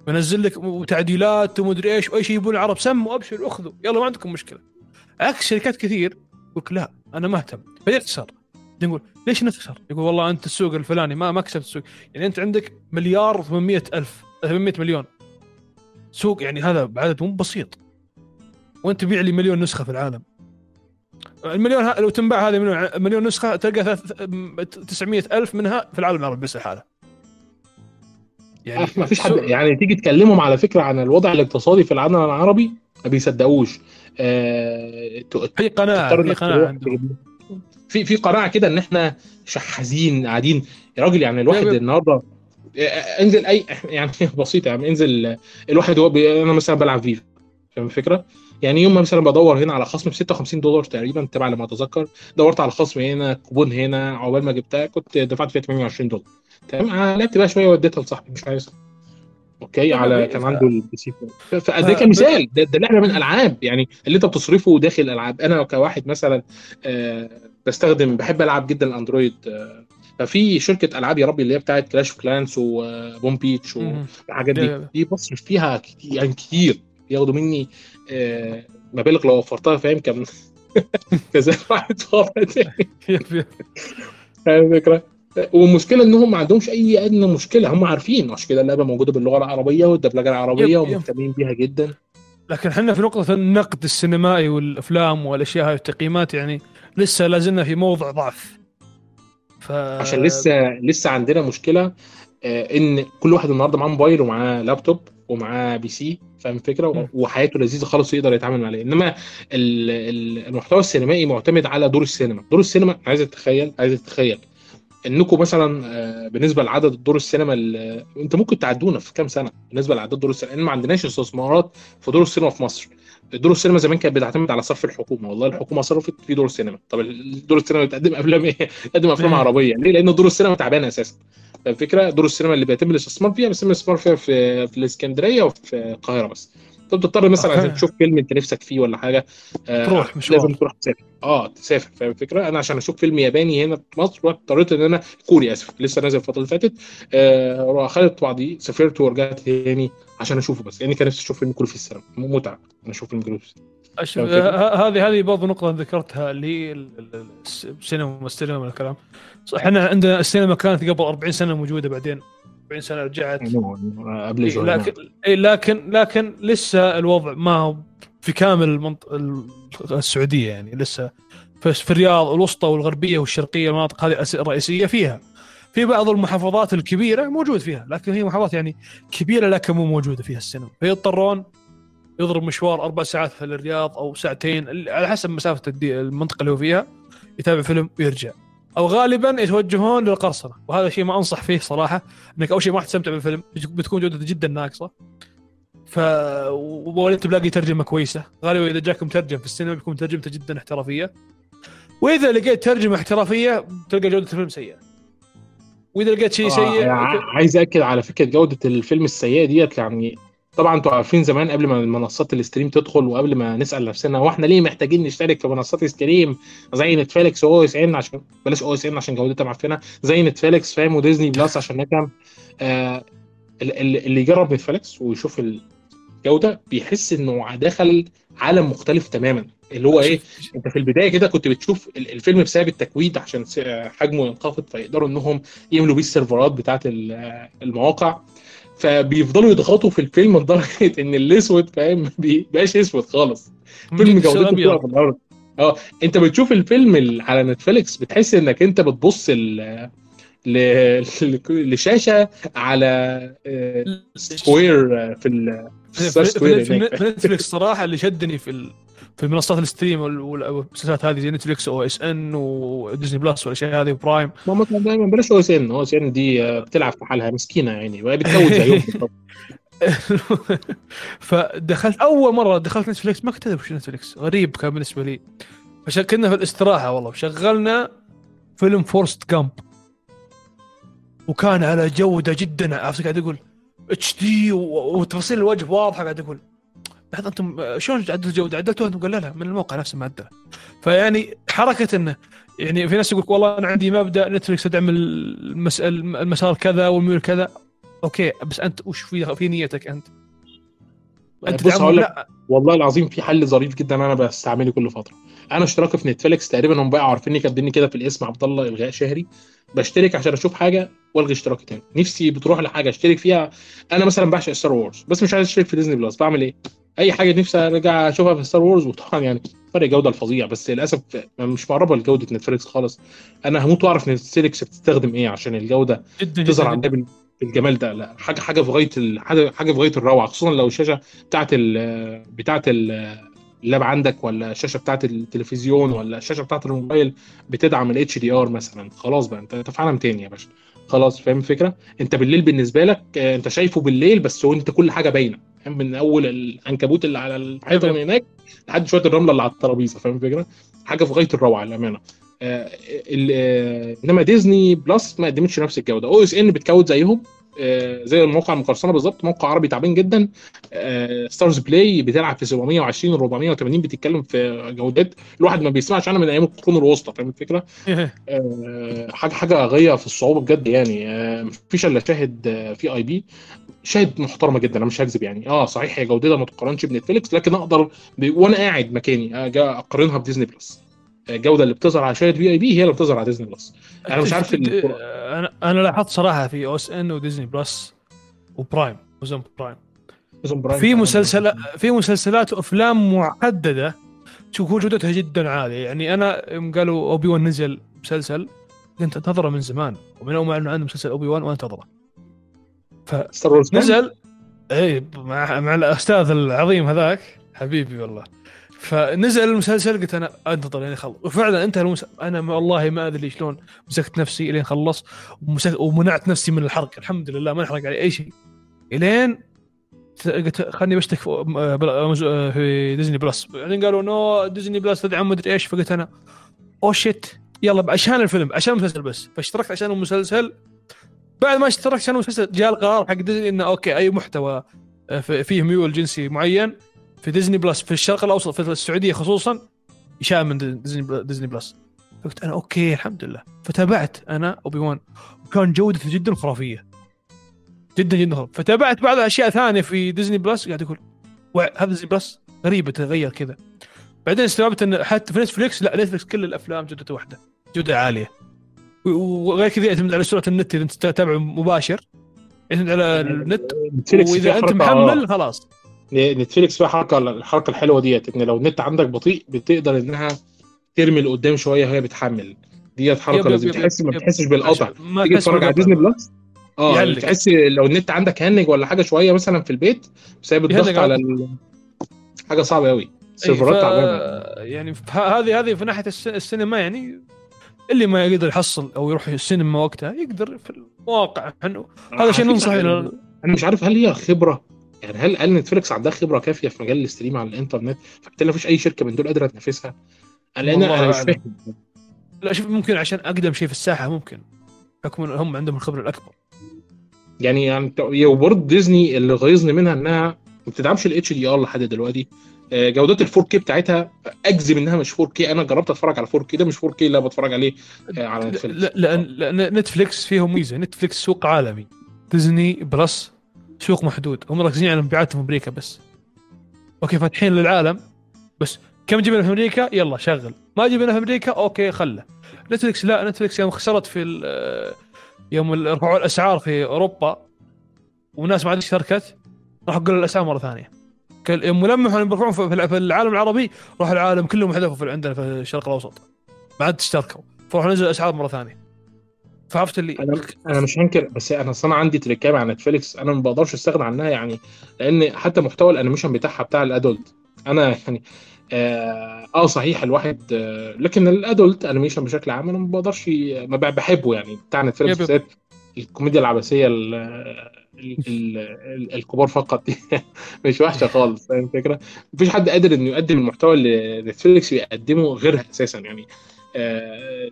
وينزل لك تعديلات ومدري إيش وأي شيء يبون العرب سموا ابشروا أخذوا. يلا ما عندكم مشكلة. عكس شركات كثير يقول لا أنا ما أهتم. فيخسر نقول ليش نخسر؟ يقول والله أنت السوق الفلاني ما ما كسبت السوق. يعني أنت عندك مليار و800 ألف 800 مليون. سوق يعني هذا عدد مو بسيط. وانت تبيع لي مليون نسخة في العالم؟ المليون ها لو تنباع هذه مليون مليون نسخة تلقى ثلاث- 900 ألف منها في العالم العربي بس الحالة. يعني ما فيش حد يعني تيجي تكلمهم على فكرة عن الوضع الاقتصادي في العالم العربي ما بيصدقوش. آه... في قناعة في قناعة في في قناعة كده إن إحنا شحاذين قاعدين. يا راجل يعني الواحد يب- يب. النهارده انزل اي يعني بسيطة يعني انزل آه، الواحد هو بي... أنا مثلا بلعب فيفا فاهم الفكرة؟ يعني يوم ما مثلا بدور هنا على خصم ب 56 دولار تقريبا تبع لما أتذكر دورت على خصم هنا كوبون هنا عقبال ما جبتها كنت دفعت فيها 28 دولار تمام؟ آه، لعبت بقى شوية وديتها لصاحبي مش عايز. okay على كان عنده ال PC فده كمثال ده, ده لعبة من الالعاب يعني اللي أنت بتصرفه داخل الالعاب أنا كواحد مثلا آه بستخدم بحب ألعب جدا الأندرويد آه ففي شركة ألعاب يا ربي اللي هي بتاعت كلاش اوف كلانز وبوم بيتش. والحاجات دي. دي بصرف فيها كتير يعني كتير. ياخدوا مني آه مبالغ لو وفرتها فاهم؟ كان كذا واحد فاضي تاني. فاهم الفكرة؟ والمشكلة انهم ما عندهمش أي أدنى مشكلة. هم عارفين. عشان كده اللعبة موجودة باللغة العربية والدبلجة العربية. ومهتمين بيها جدا. لكن إحنا في نقطة النقد السينمائي والأفلام والأشياء هاي التقييمات يعني لسه لازلنا في موضع ضعف. ف عشان لسه لسه عندنا مشكلة آه، إن كل واحد النهارده معاه موبايل ومعاه لابتوب ومعاه بي سي فاهم الفكرة. وحياته لذيذة خالص يقدر يتعامل عليه إنما ال- ال- المحتوى السينمائي معتمد على دور السينما. دور السينما عايز تتخيل عايز تتخيل. إنكم مثلا آه، بالنسبة لعدد دور السينما ال- انت ممكن تعدونا في كام سنة بالنسبة لعدد دور السينما؟ لأن ما عندناش استثمارات في دور السينما في مصر. دور السينما زمان كانت بتعتمد على صرف الحكومة والله الحكومة صرفت في دور السينما طب دور السينما بتقدم أفلام إيه؟ بتقدم أفلام. عربية ليه؟ لأن دور السينما تعبانه أساسا فاهم الفكرة دور السينما اللي بيتم الاستثمار فيها بيتم الاستثمار فيها في في الإسكندرية وفي القاهرة بس انت بتضطر مثلا. عشان تشوف فيلم أنت نفسك فيه ولا حاجة آه، تروح مشوار. لازم تروح تسافر. آه تسافر فاهم الفكرة؟ أنا عشان أشوف فيلم ياباني هنا في مصر اضطريت إن أنا كوري آسف لسه نازل الفترة اللي فاتت. آه خدت بعضي سافرت ورجعت تاني عشان أشوفه بس لأني كان نفسي أشوف فيلم كوري في السينما. متعة أنا أشوف فيلم كوري في السينما. أشوف فاهم الفكرة؟ ه- هذه هذه برضه نقطة ذكرتها اللي السينما السينما من الكلام صح إحنا عندنا السينما كانت قبل 40 سنة موجودة بعدين. 40 سنة رجعت. آه، قبل إيه، لكن إيه، لكن لكن لسه الوضع ما هو في كامل المنط... ال- السعودية يعني لسه في الرياض الوسطى والغربية والشرقية المناطق هذه الرئيسية فيها. في بعض المحافظات الكبيرة موجود فيها لكن هي محافظات يعني كبيرة لكن مو موجودة فيها السينما فيضطرون يضرب مشوار أربع ساعات في الرياض أو ساعتين على حسب مسافة الدي- المنطقة اللي هو فيها يتابع فيلم ويرجع. أو غالبا يتوجهون للقرصنة. وهذا شيء ما أنصح فيه صراحة. إنك أول شيء ما راح تستمتع بالفيلم. بتكون جودته جدا ناقصة. ف ولا تلاقي ترجمة كويسة. غالبا إذا جاك مترجم في السينما بيكون ترجمته جدا احترافية. وإذا لقيت ترجمة احترافية تلقى جودة الفيلم سيئة. وإذا لقيت شيء آه، سيء ع- عايز أكد على فكرة جودة الفيلم السيئة ديت يعني طبعا أنتوا عارفين زمان قبل ما منصات ال stream تدخل وقبل ما نسأل نفسنا هو إحنا ليه محتاجين نشترك في منصات stream زي نتفليكس و OSN عشان بلاش OSN عشان جودتها معفنة. زي نتفليكس فاهم؟ وديزني بلس عشان نفهم آه ال- ال- اللي يجرب نتفليكس ويشوف الجودة بيحس إنه دخل عالم مختلف تماما. اللي هو إيه؟ أنت في البداية كده كنت بتشوف ال- الفيلم بسبب التكويد عشان حجمه ينخفض فيقدروا إنهم يملوا بيه السيرفرات بتاعت ال- المواقع. فبيفضلوا يضغطوا في الفيلم لدرجة إن الأسود فاهم؟ ما بيبقاش أسود خلص فيلم جودته بتبقى في الأرض. آه أنت بتشوف الفيلم ال- على نتفليكس بتحس إنك أنت بتبص ل- ل- لشاشة على سكوير آه، في ال في نتفلكس صراحة اللي شدني في ال... في منصات ال stream وال- وال- والمسلسلات هذه زي نتفلكس OSN وديزني بلس والأشياء هذه وبرايم. ماما كان دايما بلاش أو إس إن. أو إس إن دي آه، بتلعب في حالها مسكينة يعني بالظبط. فدخلت أول مرة دخلت نتفلكس ما كنت أدري وش نتفلكس غريب كان بالنسبة لي. فكنا في الاستراحة والله. وشغلنا فيلم فورست جامب. وكان على جودة جدا. عرفت قاعد أقول HD وتفاصيل الوجه واضحة قاعد أقول لحظه أنتم شلون عدلتوا الجودة؟ عدلتوها أنتم قال لا لا من الموقع نفسه معدله فيعني حركة إنه يعني في ناس يقول والله أنا عندي مبدأ نتفلكس تدعم المس... المسار كذا والميول كذا okay بس أنت وش في في نيتك أنت؟ أنت بس تدعمهم؟ هقول لك لا والله العظيم في حل ظريف جدا أنا بستعمله كل فترة أنا اشتراكي في نتفليكس تقريبا هم بقى عارفيني كاتبيني كده في الاسم عبد الله إلغاء شهري بشترك عشان أشوف حاجة والغي اشتراكي تاني. نفسي بتروح لحاجة أشترك فيها. أنا مثلا بعشق ستار وورز بس مش عايز أشترك في ديزني بلس بعمل إيه؟ أي حاجة نفسي أرجع أشوفها في ستار وورز وطبعا يعني فرق جودة الفظيع. بس للأسف مش مقربه لجودة نتفليكس خالص. أنا هموت وأعرف نتفليكس بتستخدم إيه عشان الجودة تظهر عندها بالجمال ده. لا حاجة حاجة في غاية حاجة في غاية الروعة خصوصا لو الشاشة بتاعت ال بتاعت ال- اللاب عندك ولا الشاشة بتاعت التلفزيون ولا الشاشة بتاعت الموبايل بتدعم ال HDR مثلا. خلاص بقى أنت في عالم تاني يا باشا. خلاص فاهم الفكرة؟ أنت بالليل بالنسبة لك آه، أنت شايفه بالليل بس هو أنت كل حاجة باينة فاهم؟ من أول العنكبوت اللي على الحيطة من هناك لحد شوية الرملة اللي على الترابيزة فاهم الفكرة؟ حاجة في غاية الروعة للأمانة. آه، آه، إنما ديزني بلس ما قدمتش نفس الجودة. OSN بتكود زيهم زي الموقع المقرصنه بالظبط موقع عربي تعبان جدا. ستارز بلاي بتلعب في 720 و 480 بتتكلم في جودات الواحد ما بيسمعش عنها من أيام القرون الوسطى فاهم الفكرة؟ آه، حاجة حاجة غاية في الصعوبة بجد يعني. آه، مفيش إلا شاهد آه، VIP. شاهد محترمة جدا أنا مش هكذب يعني. آه صحيح هي جودتها ما تقارنش بنتفليكس لكن أقدر. وأنا قاعد مكاني أقارنها بديزني بلس الجودة اللي بتظهر على شاهد VIP هي اللي بتظهر على ديزني بلس أنا مش عارف أنا أنا لاحظت صراحة في OSN وديزني بلس وبرايم وزن برايم أمازون برايم في. مسلسلات في مسلسلات وأفلام محدده تكون جودتها جدا عالية. يعني أنا يوم قالوا أوبي وان نزل مسلسل كنت أنتظره من زمان. ومن أول ما أعلنوا عنه مسلسل أوبي وان وانتظره ستار وورز كام؟ نزل اي مع مع الأستاذ العظيم هذاك حبيبي والله. فنزل المسلسل قلت أنا أنتظر لين يخلص. وفعلا انتهى المسلسل أنا والله ما أدري شلون مسكت نفسي لين خلص ومسك... ومنعت نفسي من الحرق. الحمد لله ما انحرق علي أي شيء. إلين قلت خلني بشترك في بل- أمازو- في ديزني بلس. بعدين قالوا no ديزني بلس تدعم مدري إيش. فقلت أنا oh shit يلا عشان الفيلم عشان المسلسل بس. فاشتركت عشان المسلسل. بعد ما اشتركت أنا المسلسل جاء القرار حق ديزني إنه okay أي محتوى آه، في- فيه ميول جنسي معين في ديزني بلس في الشرق الأوسط في السعودية خصوصا يشال من ديزني بل- ديزني بلس فقلت أنا okay الحمد لله. فتابعت أنا اوبي وان وكان جودته جدا خرافية. جدا جدا خرافية. فتابعت بعض الأشياء ثانية في ديزني بلس قاعد أقول "وع- هذا ديزني بلس غريبة تغير كذا. بعدين استوعبت إن حتى في نتفلكس لا نتفلكس كل الأفلام جودته واحدة جودة عالية. وغير كذا يعتمد على سرعة النت إذا أنت تتابعه مباشر يعتمد على النت وإذا أنت محمل خلاص. آه، نتفليكس فيها حركة الحركة الحلوة ديت إن لو النت عندك بطيء بتقدر إنها ترمي لقدام شوية وهي بتحمل. ديت حركة لازم تحس ما. بتحسش بالقطع. تيجي تتفرج على. ديزني بلس؟ آه يهلك. تحس لو النت عندك hang ولا حاجة شوية مثلا في البيت بسبب الضغط على ال... حاجة صعبة قوي إيه، السيرفرات ف- تعبانة. يعني هذه هذه في ناحية الس- السينما يعني اللي ما يقدر يحصل أو يروح السينما وقتها يقدر في المواقع. هذا شيء على ننصح أنا مش عارف هل هي خبرة يعني هل هل نتفليكس عندها خبرة كافية في مجال ال stream على الإنترنت؟ فبالتالي مفيش أي شركة من دول قادرة تنافسها. لأن والله أنا مش. فاهم. لا شوف ممكن عشان أقدم شيء في الساحة ممكن. حكم إن هم عندهم الخبرة الأكبر. يعني يعني وبرضه ديزني اللي غيظني منها إنها ما بتدعمش ال HDR لحد دلوقتي. آه، جودات ال 4K بتاعتها أجزم إنها مش 4K أنا جربت أتفرج على 4K ده مش 4K اللي أنا بتفرج عليه آه، على نتفليكس لا لأن لأن نتفلكس فيهم ميزة. نتفلكس سوق عالمي. ديزني بلس سوق محدود. هم مركزين على مبيعاتهم في أمريكا بس. okay فاتحين للعالم. بس كم جبنا في أمريكا؟ يلا شغل. ما جبنا في أمريكا؟ okay خله. نتفلكس لا نتفلكس يوم خسرت في ال- يوم رفعوا الأسعار في أوروبا وناس ما عاد اشتركت راحوا قلوا الأسعار مرة ثانية. لمحوا إنهم بيرفعون في العالم العربي راح العالم كلهم حذفوا عندنا في الشرق الأوسط. ما عاد اشتركوا فراحوا نزلوا الأسعار مرة ثانية. فعرفت اللي أنا أنا مش هنكر بس أنا أصلا عندي تريكات على نتفليكس أنا ما بقدرش أستغنى عنها يعني لأن حتى محتوى الأنيميشن بتاعها بتاع ال adult أنا يعني آه, آه صحيح الواحد آه لكن ال adult animation بشكل عام أنا ما بقدرش ما بحبه يعني بتاع نتفليكس. بالذات الكوميديا العبثيه ال- ال- ال- ال- الكبار فقط دي مش وحشة خالص فاهم الفكرة؟ مفيش حد قادر إنه يقدم المحتوى اللي نتفليكس بيقدمه غيرها أساسا يعني آه،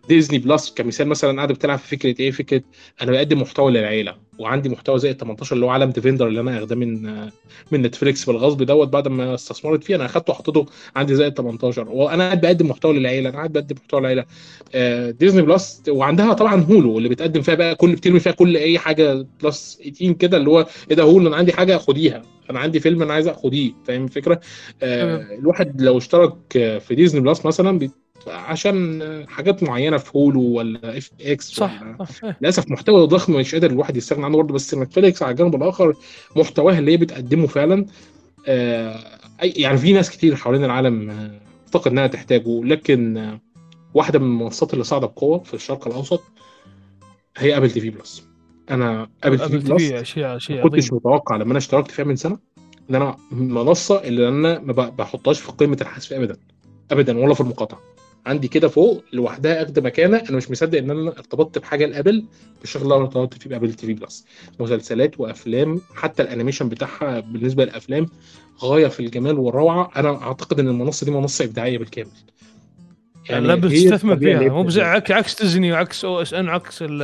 ديزني بلس كمثال مثلا قاعدة بتلعب في فكرة إيه؟ فكرة أنا بقدم محتوى للعيلة وعندي محتوى زي ال 18 اللي هو عالم defender اللي أنا أخده من آه، من نتفليكس بالغصب دوت بعد ما استثمرت فيه. أنا أخدته وحطيته عندي زي ال 18 وأنا قاعد بقدم محتوى للعيلة أنا قاعد بقدم محتوى للعيلة. آه، ديزني بلس وعندها طبعا هولو اللي بتقدم فيها بقى كل بترمي فيها كل أي حاجة بلس 18 كده اللي هو إيه ده هولو أنا عندي حاجة خديها أنا عندي فيلم أنا عايز خديه فاهم الفكرة؟ آه الواحد لو اشترك آه، في ديزني بلس مثلا عشان آه، حاجات معينة في هولو ولا اف إكس صح. للأسف محتوى ضخم مش قادر الواحد يستغنى عنه برضه بس نتفليكس على الجانب الآخر محتواها اللي هي بتقدمه فعلا آه، يعني في ناس كتير حوالين العالم آه، اعتقد إنها تحتاجه لكن آه، واحدة من المنصات اللي صاعدة بقوة في الشرق الأوسط هي ابل تي في بلس أنا ابل تي في بلس شيء شيء كنتش متوقع لما أنا اشتركت فيها من سنة إن أنا منصة اللي أنا ما بحطهاش في قائمه الحذف ابدا ابدا ولا في المقاطعة. عندي كده فوق لوحدها اخد مكانه أنا مش مصدق إن أنا ارتبطت بحاجة لأبل بالشكل اللي أنا ارتبطت فيه بأبل تي في بلس. مسلسلات وأفلام حتى الأنيميشن بتاعها بالنسبة للأفلام غاية في الجمال والروعة. أنا أعتقد إن المنصة دي منصة إبداعية بالكامل. يعني لا بتستثمر فيها. مو عكس ديزني وعكس أو إس إن وعكس ال-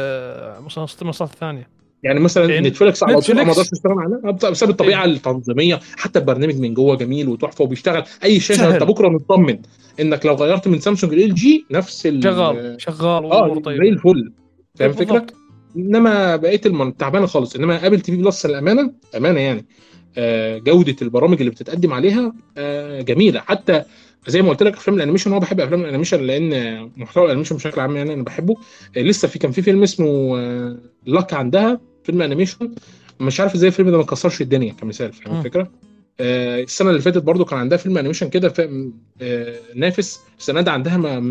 المنصات المنصات الثانية. يعني مثلا نتفليكس على طول ما أقدرش استغنى عنها بسبب الطبيعة التنظيمية. حتى البرنامج من جوه جميل وتحفة وبيشتغل. أي شاشة. أنت بكرة مطمن إنك لو غيرت من سامسونج إل جي نفس ال- شغال. شغال آه والأمور زي الفل. فاهم الفكرة؟ بالضبط. إنما بقيه المن... تعبانة خالص. إنما ابل تي في بلس الأمانة أمانة يعني. آه، جودة البرامج اللي بتتقدم عليها آه، جميلة. حتى زي ما قلت لك أفلام الأنيميشن هو بحب أفلام الأنيميشن لأن محتوى الأنيميشن بشكل عام يعني أنا بحبه. آه، لسه في كان في فيلم اسمه آه، لاك عندها. فيلم انيميشن مش عارف إزاي الفيلم ده ما كسرش الدنيا كمثال فاهم. الفكرة؟ آه، السنة اللي فاتت برضو كان عندها فيلم انيميشن كده آه، نافس السنة دي عندها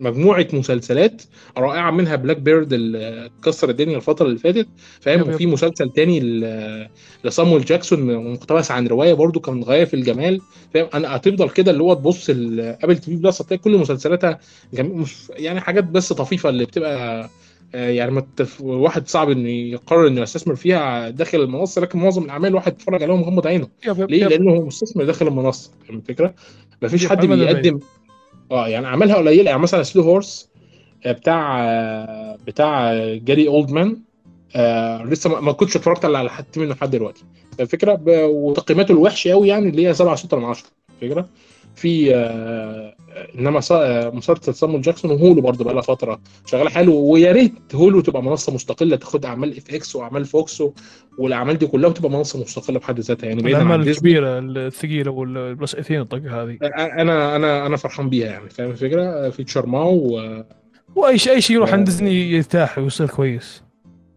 مجموعة مسلسلات رائعة منها بلاك بيرد اللي كسر الدنيا الفترة اللي فاتت فاهم. وفي مسلسل تاني لصامويل جاكسون مقتبس عن رواية برضو كان غاية في الجمال فاهم أنا هتفضل كده اللي هو تبص الابل تي في بلس هتلاقي كل مسلسلاتها مش يعني حاجات بس طفيفة اللي بتبقى يعني ما التف... واحد صعب إنه يقرر إنه يستثمر فيها داخل المنصة لكن معظم الأعمال الواحد بيتفرج عليهم مغمض عينه ليه؟ Yep. لأنه هو مستثمر داخل المنصة فاهم الفكرة؟ مفيش yep، حد بيقدم آه يعني أعمالها قليلة يعني مثلا سلو هورس بتاع آه، بتاع جاري أولدمان آه لسه ما ما كنتش اتفرجت على حد منه لحد دلوقتي الفكرة ب... وتقييماته الوحشة قوي يعني اللي هي 7 6 من 10 الفكرة في آه انما. آه، مسلسل سامو جاكسون وهولو برضه بقى لها فترة شغاله حلو ويا ريت هولو تبقى منصة مستقلة تاخد أعمال إف إكس وأعمال فوكس. والأعمال دي كلها وتبقى منصة مستقلة بحد ذاتها يعني بعيدا عن الكبيرة الثقيلة والبلس 18 الطقة هذه أنا أنا أنا فرحان بيها يعني فاهم الفكرة في تشارماو و... وأي شيء أي شيء يروح عند آه. ديزني يرتاح ويصير كويس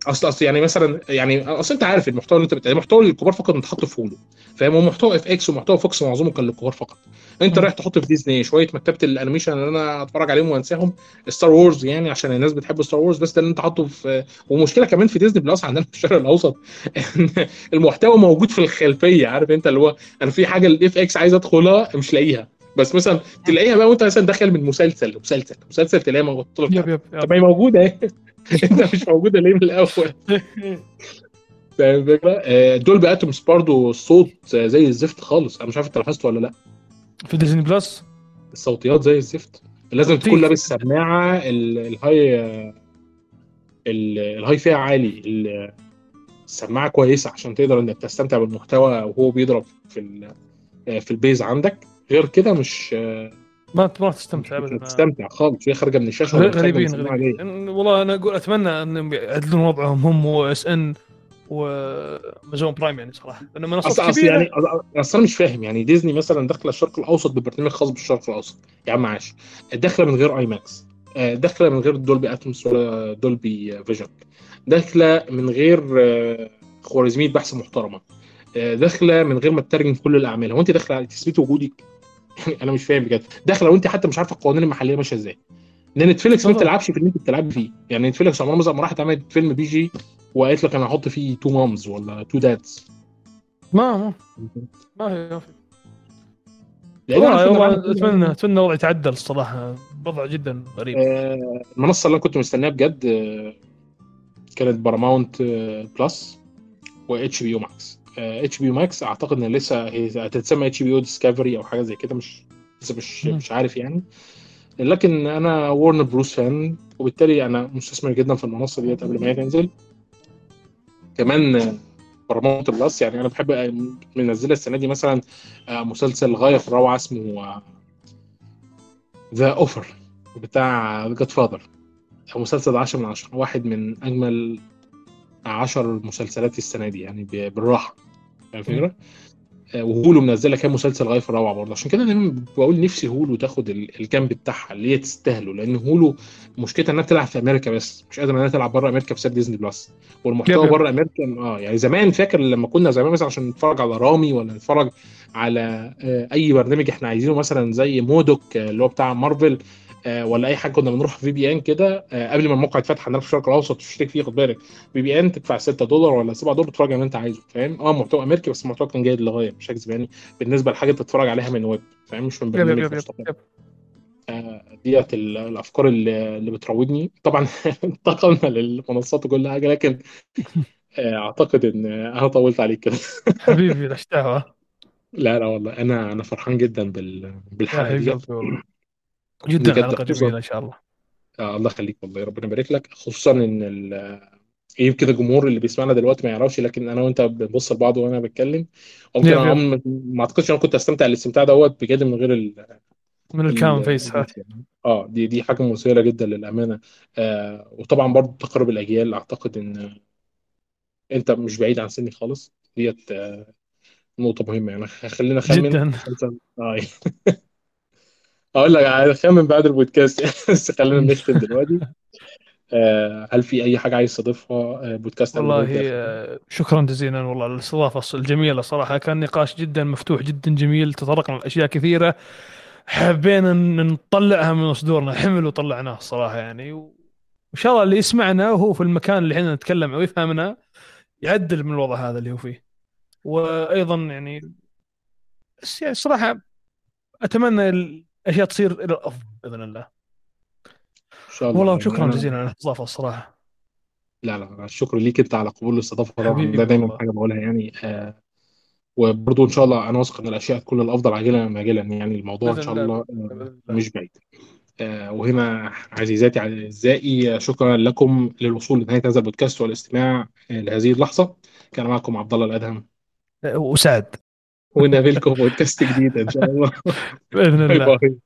اصل أصل يعني مثلا يعني أصل أنت عارف المحتوى اللي أنت بتاع محتوى الكبار فقط انت حاطه في هولو. فاهم؟ هو محتوى اف إكس ومحتوى فوكس معظمه كان للكبار فقط. أنت. رايح تحط في ديزني شوية مكتبة الأنيميشن اللي أنا اتفرج عليهم وأنساهم. ستار وورز يعني عشان الناس بتحب ستار وورز بس ده اللي أنت حاطه في ومشكلة كمان في ديزني بلس عندنا في الشرق الأوسط إن المحتوى موجود في الخلفية. عارف أنت اللي هو أنا في حاجة الاف إكس عايز أدخلها مش لاقيها. بس مثلا تلاقيها بقى وأنت مثلا داخل من مسلسل لمسلسل مسلسل تلاقيها موجود. yep yep طب هي موجودة أهي. انت مش موجودة ليه من الأول؟ فاهم الفكرة؟ آه، دولبي اتموس برضه الصوت زي الزفت خالص. أنا مش عارف أنت لاحظت ولا لأ. في ديزني بلس؟ الصوتيات زي الزفت. لازم تكون. لابس سماعة ال- ال high ال- ال high فيها عالي. ال- السماعه كويسة عشان تقدر إنك تستمتع بالمحتوى وهو بيضرب في آه، في ال bass عندك. غير كده مش آه، ما ما تستمتع ابدا. هتستمتع خالص وهي خارجه من الشاشه غريبين غريبين. والله أنا أقول أتمنى انهم يعدلون وضعهم هم وإس إن وامازون برايم يعني صراحة. لأن منصات كبيرة. يعني أصل أنا مش فاهم يعني ديزني مثلا داخله الشرق الأوسط ببرنامج خاص بالشرق الأوسط. يا عم عاش. داخلة من غير آي ماكس. آه، داخلة من غير دولبي اتموس ولا دولبي فيجن. داخلة من غير آه، خوارزمية بحث محترمة. آه، داخلة من غير ما تترجم كل الأعمال. هو أنت داخلة على تثبيت وجودك؟ يعني أنا مش فاهم بجد. داخله وانت حتى مش عارفه القوانين المحليه ماشيه إزاي. لأن نتفليكس ما. بتلعبش في اللي انت بتلعبي فيه. يعني نتفليكس عمرها ما راحت عملت فيلم PG وقالت لك أنا هحط فيه two moms ولا two dads ما ما. ما في. لأن والله اتمنى أتمنى الوضع يتعدل الصراحة. وضع جدا غريب. آه، المنصه اللي أنا كنت مستنيها بجد آه، كانت Paramount Plus و HBO Max HB Max أعتقد إن لسه هي هتتسمى HBO Discovery أو حاجة زي كده. مش لسه مش مم. مش عارف يعني. لكن أنا Warner Bros fan وبالتالي أنا مستثمر جدا في المنصة ديت قبل ما هي تنزل. كمان Paramount Plus يعني أنا بحب آه، منزلة السنة دي مثلا آه، مسلسل غاية في الروعة اسمه The Offer بتاع Godfather مسلسل 10 من 10 واحد من أجمل 10 مسلسلات السنة دي يعني بالراحة فاهم الفكرة؟ آه، و Hulu منزلة كام مسلسل غايه في الروعة برضه عشان كده دايما بقول نفسي Hulu تاخد ال- الجنب بتاعها اللي هي تستاهله لأن Hulu مشكلتها إنها بتلعب في أمريكا بس مش قادره إنها تلعب بره أمريكا بسبب Disney Plus والمحتوى. بره أمريكا آه يعني زمان فاكر لما كنا زمان مثلا عشان نتفرج على رامي ولا نتفرج على آه، أي برنامج إحنا عايزينه مثلا زي MODOK آه، اللي هو بتاع مارفل ولا أي حاجة كنا بنروح VPN كده آه، قبل ما الموقع يتفتح عندنا في الشرق الأوسط تشترك فيه خد بالك. VPN تدفع 6 دولار ولا 7 دولار تتفرج على اللي أنت عايزه فاهم؟ آه محتوى أمريكي بس المحتوى كان جيد للغاية مش هكذب يعني. بالنسبة لحاجة تتفرج عليها من ويب فاهم؟ مش من برنامج. آه، ديت ال- الأفكار اللي, بتراودني طبعا انتقلنا للمنصات وكل حاجة لكن آه، أعتقد إن أنا طولت عليك كده. حبيبي لا لا والله أنا أنا فرحان جدا بالحلقة والله جدا حلقه جميلة إن شاء الله. آه الله يخليك والله ربنا يبارك لك. خصوصا إن ال- يمكن الجمهور اللي بيسمعنا دلوقتي ما يعرفش لكن أنا وأنت بنبص لبعض وأنا بتكلم. وممكن يب أنا ما أعتقدش أنا كنت أستمتع الاستمتاع دوت بجد من غير ال من الكام فيس يعني. آه دي دي حاجة مثيرة جدا للأمانة. آه وطبعا برضه تقارب الأجيال أعتقد إن أنت مش بعيد عن سني خالص. ديت آه نقطة مهمة يعني. خلينا اخمن جدا. آه أقول لك هخمن بعد البودكاست بس خلينا نختم دلوقتي. آه هل في أي حاجة عايز تضيفها؟ آه بودكاست والله آه، شكرا جزيلا والله الاستضافة الجميلة صراحة. كان نقاش جدا مفتوح جدا جميل. تطرقنا لأشياء كثيرة. حبينا نطلعها من صدورنا. حمل وطلعناه الصراحه يعني. وإن شاء الله اللي يسمعنا وهو في المكان اللي إحنا نتكلم ويفهمنا يعدل من الوضع هذا اللي هو فيه. وأيضا يعني بس يعني صراحة أتمنى الاشياء تصير إلى الأفضل بإذن الله. إن شاء الله. والله شكرا جزيلا على الاستضافة الصراحة. لا لا الشكر ليك أنت على قبول الاستضافة طبعا ده دايما. حاجة بقولها يعني. آه وبرضه إن شاء الله أنا واثق إن الأشياء تكون الأفضل عاجلا ام اجلا يعني. الموضوع إن شاء الله، آه الله. مش بعيد. آه، وهنا عزيزاتي اعزائي شكرا لكم للوصول لنهاية هذا البودكاست والاستماع لهذه اللحظة. كان معكم عبد الله الأدهم. وسعد. ونقابلكم بودكاست جديد إن شاء الله. بإذن bye الله bye.